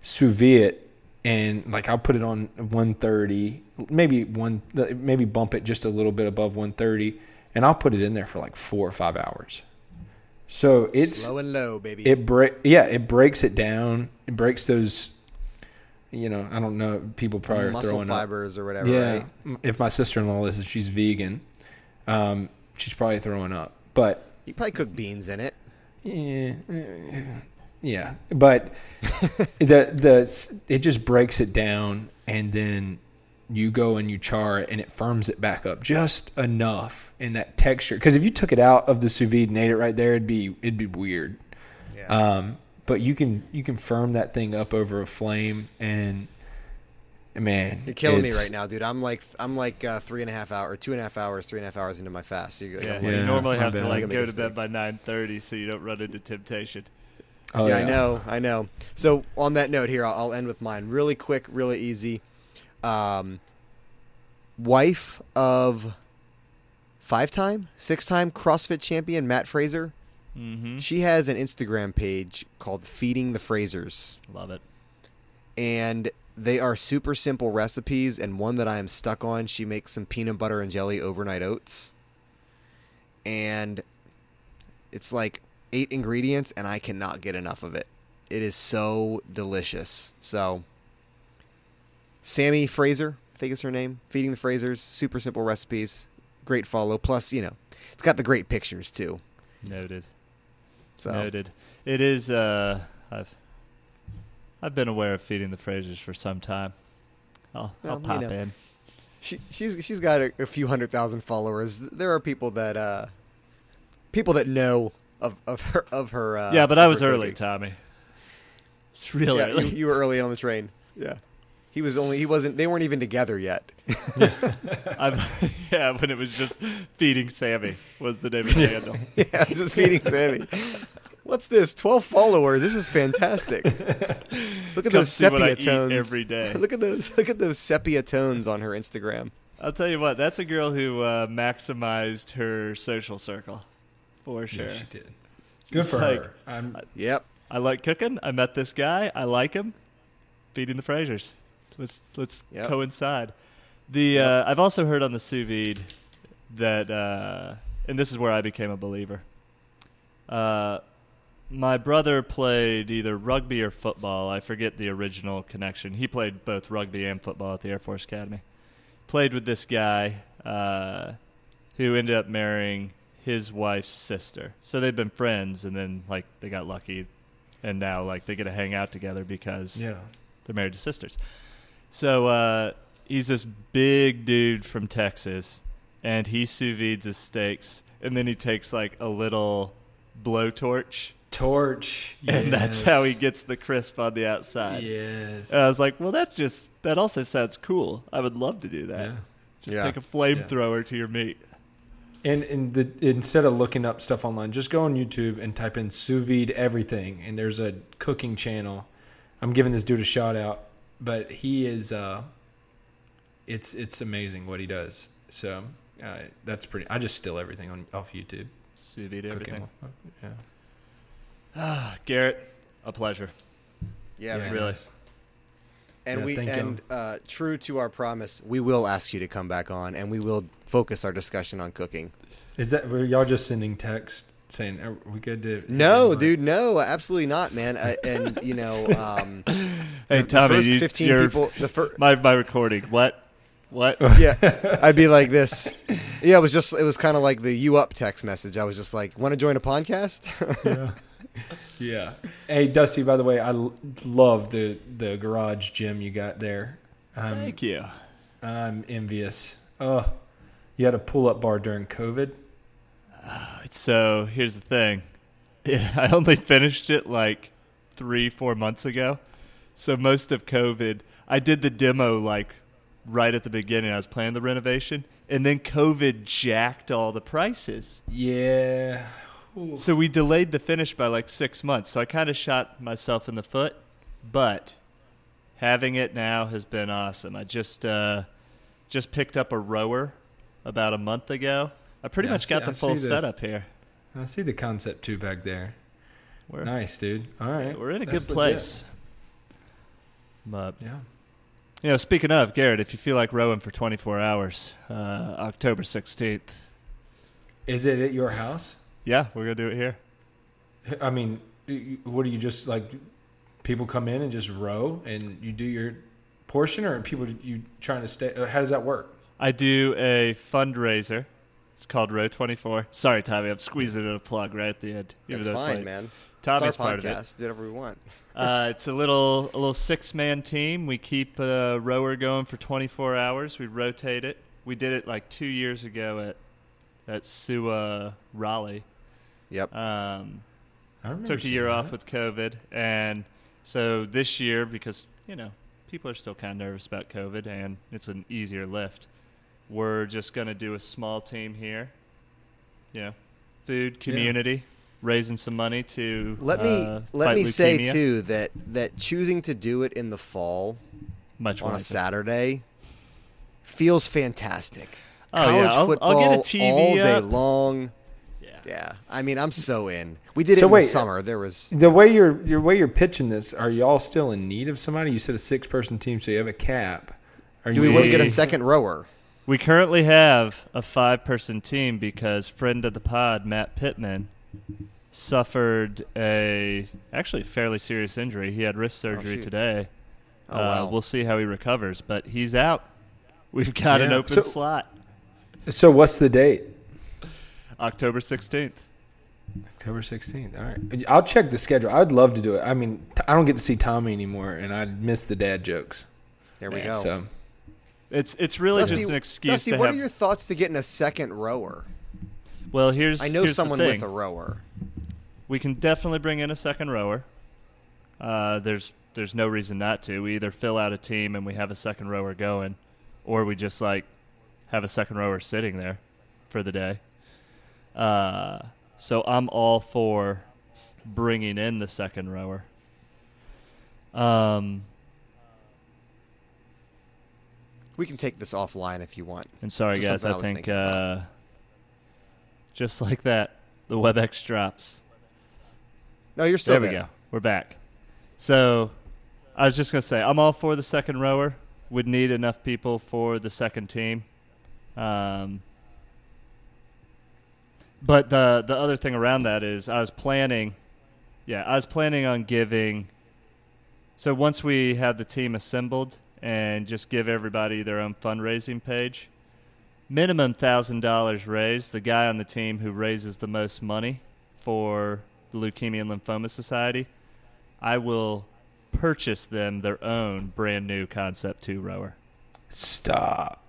sous vide it and like I'll put it on 130, maybe one maybe bump it just a little bit above 130, and I'll put it in there for like four or five hours. So it's Slow and low, baby. it break yeah it breaks it down. It breaks those. You know, I don't know. People probably are muscle throwing up. fibers or whatever. Yeah. Right? If my sister in law listens, she's vegan. Um, she's probably throwing up. But You probably cook beans in it. Yeah, yeah. But [LAUGHS] the the it just breaks it down, and then you go and you char it, and it firms it back up just enough in that texture. Because if you took it out of the sous vide and ate it right there, it'd be it'd be weird. Yeah. Um, but you can you can firm that thing up over a flame, and man, You're killing me right now, dude. I'm like I'm like uh, three and a half hour, or two and a half hours, three and a half hours into my fast. So you're like, Yeah, I'm you normally have to like go to bed by nine thirty so you don't run into temptation. Oh, yeah, I know, I know. So on that note, here I'll, I'll end with mine. Really quick, really easy. Um, wife of five-time, six-time CrossFit champion Matt Fraser. Mm-hmm. She has an Instagram page called Feeding the Frasers, Love it. and they are super simple recipes. And one that I am stuck on, she makes some peanut butter and jelly overnight oats, and it's like eight ingredients, and I cannot get enough of it. It is so delicious. So, Sammy Fraser, I think is her name. Feeding the Frasers, super simple recipes, great follow. Plus, you know, it's got the great pictures too. Noted. So, Noted. It is. Uh, I've I've been aware of feeding the Frasers for some time. I'll, Well, I'll you pop know. in. she she's she's got a, a few hundred thousand followers. There are people that uh, people that know of of her of her. Uh, yeah, but I was early, cooking. Tommy. It's really Yeah, you, early. you were early on the train. Yeah, he was only he wasn't. They weren't even together yet. [LAUGHS] I'm, yeah, when it was just feeding Sammy was the name of the handle. [LAUGHS] yeah, just feeding Sammy. What's this? Twelve followers. This is fantastic. [LAUGHS] Look at Come those see what I sepia eat tones every day. [LAUGHS] Look at those. Look at those sepia tones on her Instagram. I'll tell you what, that's a girl who uh, maximized her social circle, for sure. Yeah, she did. Good She's for like, her. I'm, Yep. I like cooking. I met this guy. I like him. Feeding the Frasers. Let's let's Yep. coincide. The uh, I've also heard on the sous vide that, uh, and this is where I became a believer. My brother played either rugby or football. I forget the original connection. He played both rugby and football at the Air Force Academy. Played with this guy uh, who ended up marrying his wife's sister. So they've been friends, and then like they got lucky, and now like they get to hang out together because yeah. they're married to sisters. So uh, he's this big dude from Texas, and he sous vides his steaks, and then he takes like a little blowtorch, Torch. [LAUGHS] and that's how he gets the crisp on the outside. Yes. And I was like, well, that's just that also sounds cool. I would love to do that. yeah. Just Yeah. take a flamethrower to your meat. And, and the, instead of looking up stuff online, just go on YouTube and type in sous vide everything. And there's a cooking channel. I'm giving this dude a shout out, but he is. Uh, it's it's amazing what he does. So uh, that's pretty. I just steal everything on off YouTube. Sous vide Cooking. everything. Yeah. Garrett, a pleasure. Yeah, Yeah, man. really. And Yeah, we and uh, true to our promise, we will ask you to come back on, and we will focus our discussion on cooking. Is that were y'all just sending text saying are we good to? No, dude, no, absolutely not, man. Uh, and [LAUGHS] you know, um, [LAUGHS] Hey, the Tommy, first you, fifteen you're- people, the first, my my recording. What? What? [LAUGHS] yeah, I'd be like this. Yeah, it was just, it was kind of like the "you up" text message. I was just like, "Want to join a podcast?" yeah. [LAUGHS] yeah. Hey, Dusty. By the way, I l- love the the garage gym you got there. I'm, Thank you. I'm envious. Oh, you had a pull up bar during COVID. Ah, so here's the thing. [LAUGHS] I only finished it like three, four months ago. So most of COVID, I did the demo like right at the beginning. I was planning the renovation, and then COVID jacked all the prices. Yeah. So we delayed the finish by like six months. So I kind of shot myself in the foot, but having it now has been awesome. I just uh, just picked up a rower about a month ago. I pretty Yeah, I much see- got the I full setup here. I see the Concept Two back there. We're, Nice, dude. All right. we're in a That's good legit. place. But Yeah. you know, speaking of Garrett, if you feel like rowing for 24 hours, uh, October 16th. Is it at your house? Yeah, we're gonna do it here. I mean, y- y- what do you just like? People come in and just row, and you do your portion, or are people you trying to stay? uh, How does that work? I do a fundraiser. It's called Row 24. Sorry, Tommy, I'm squeezing in a plug right at the end. even That's though it's fine, late. man. Tommy's it's our part of it. podcast. Do whatever we want. [LAUGHS] Uh, it's a little a little six man team. We keep a rower going for 24 hours. We rotate it. We did it like two years ago at at Sua Raleigh. Yep. Um, I took a seeing year off with COVID, and so this year because you know people are still kind of nervous about COVID, and it's an easier lift. We're just gonna do a small team here. You know, food, community, raising some money to Let me uh, let fight me say too that that choosing to do it in the fall much on a wiser. Saturday feels fantastic. Oh, College yeah, I'll- I'll football get a TV all day up. long. Yeah. Yeah, I mean, I'm so in. We did it So in wait, the summer. There was The way you're your way you're pitching this, are y'all still in need of somebody? You said a six person team, so you have a cap. Are do we you want to get a second rower? We currently have a five person team because friend of the pod, Matt Pittman, suffered a actually fairly serious injury. He had wrist surgery shoot. today. Oh, uh, wow. We'll see how he recovers, but he's out. We've got an open So- slot. So what's the date? October 16th. October 16th. All right. I'll check the schedule. I'd love to do it. I mean, I don't get to see Tommy anymore, and I miss the dad jokes. There we Yeah, go. So It's it's really Dusty, just an excuse Dusty, to what have. are your thoughts to getting a second rower? well, here's I know here's the someone thing. with a rower. We can definitely bring in a second rower. Uh, there's there's no reason not to. We either fill out a team and we have a second rower going, or we just like have a second rower sitting there for the day. Uh, so I'm all for bringing in the second rower. Um, We can take this offline if you want. and sorry Just guys, I I think uh, just like that, the WebEx drops. No, you're still there we go. We're back. So I was just gonna say I'm all for the second rower. Would need enough people for the second team. Um, but the the other thing around that is I was planning, yeah, I was planning on giving. So once we have the team assembled and just give everybody their own fundraising page, minimum thousand dollars raised. The guy on the team who raises the most money for the Leukemia and Lymphoma Society, I will purchase them their own brand new Concept Two rower. stop.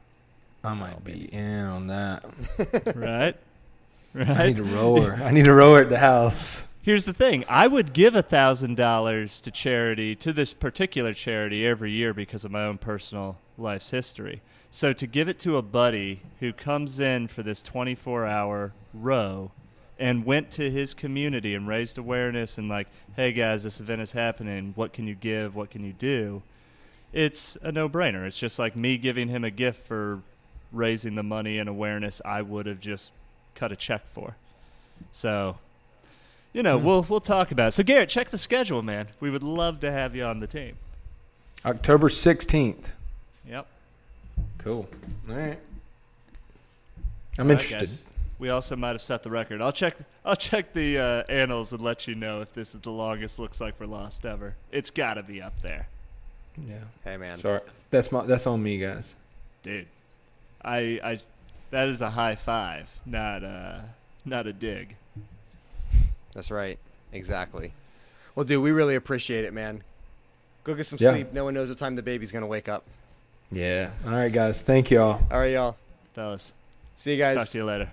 I might be in on that. [LAUGHS] right? I need a rower. [LAUGHS] I need a rower at the house. Here's the thing: I would give a thousand dollars to charity to this particular charity every year because of my own personal life's history. So to give it to a buddy who comes in for this 24-hour row and went to his community and raised awareness and like, hey guys, this event is happening. What can you give? What can you do? It's a no-brainer. It's just like me giving him a gift for raising the money and awareness I would have just cut a check for. So, you know, we'll we'll talk about it. So Garrett, check the schedule, man. We would love to have you on the team. October 16th. Yep. Cool. All right. I'm All right, interested. guys. We also might have set the record. I'll check. I'll check the uh, annals and let you know if this is the longest looks like for lost ever. It's got to be up there, yeah. Hey man. Sorry. That's my that's on me, guys. dude. I I that is a high five, not uh not a dig. That's right. Exactly. Well, dude, we really appreciate it, man. Go get some Yeah. sleep. No one knows what time the baby's gonna wake up. Yeah. All right, guys. Thank y'all. All right, y'all. Fellas, See you guys. talk to you later.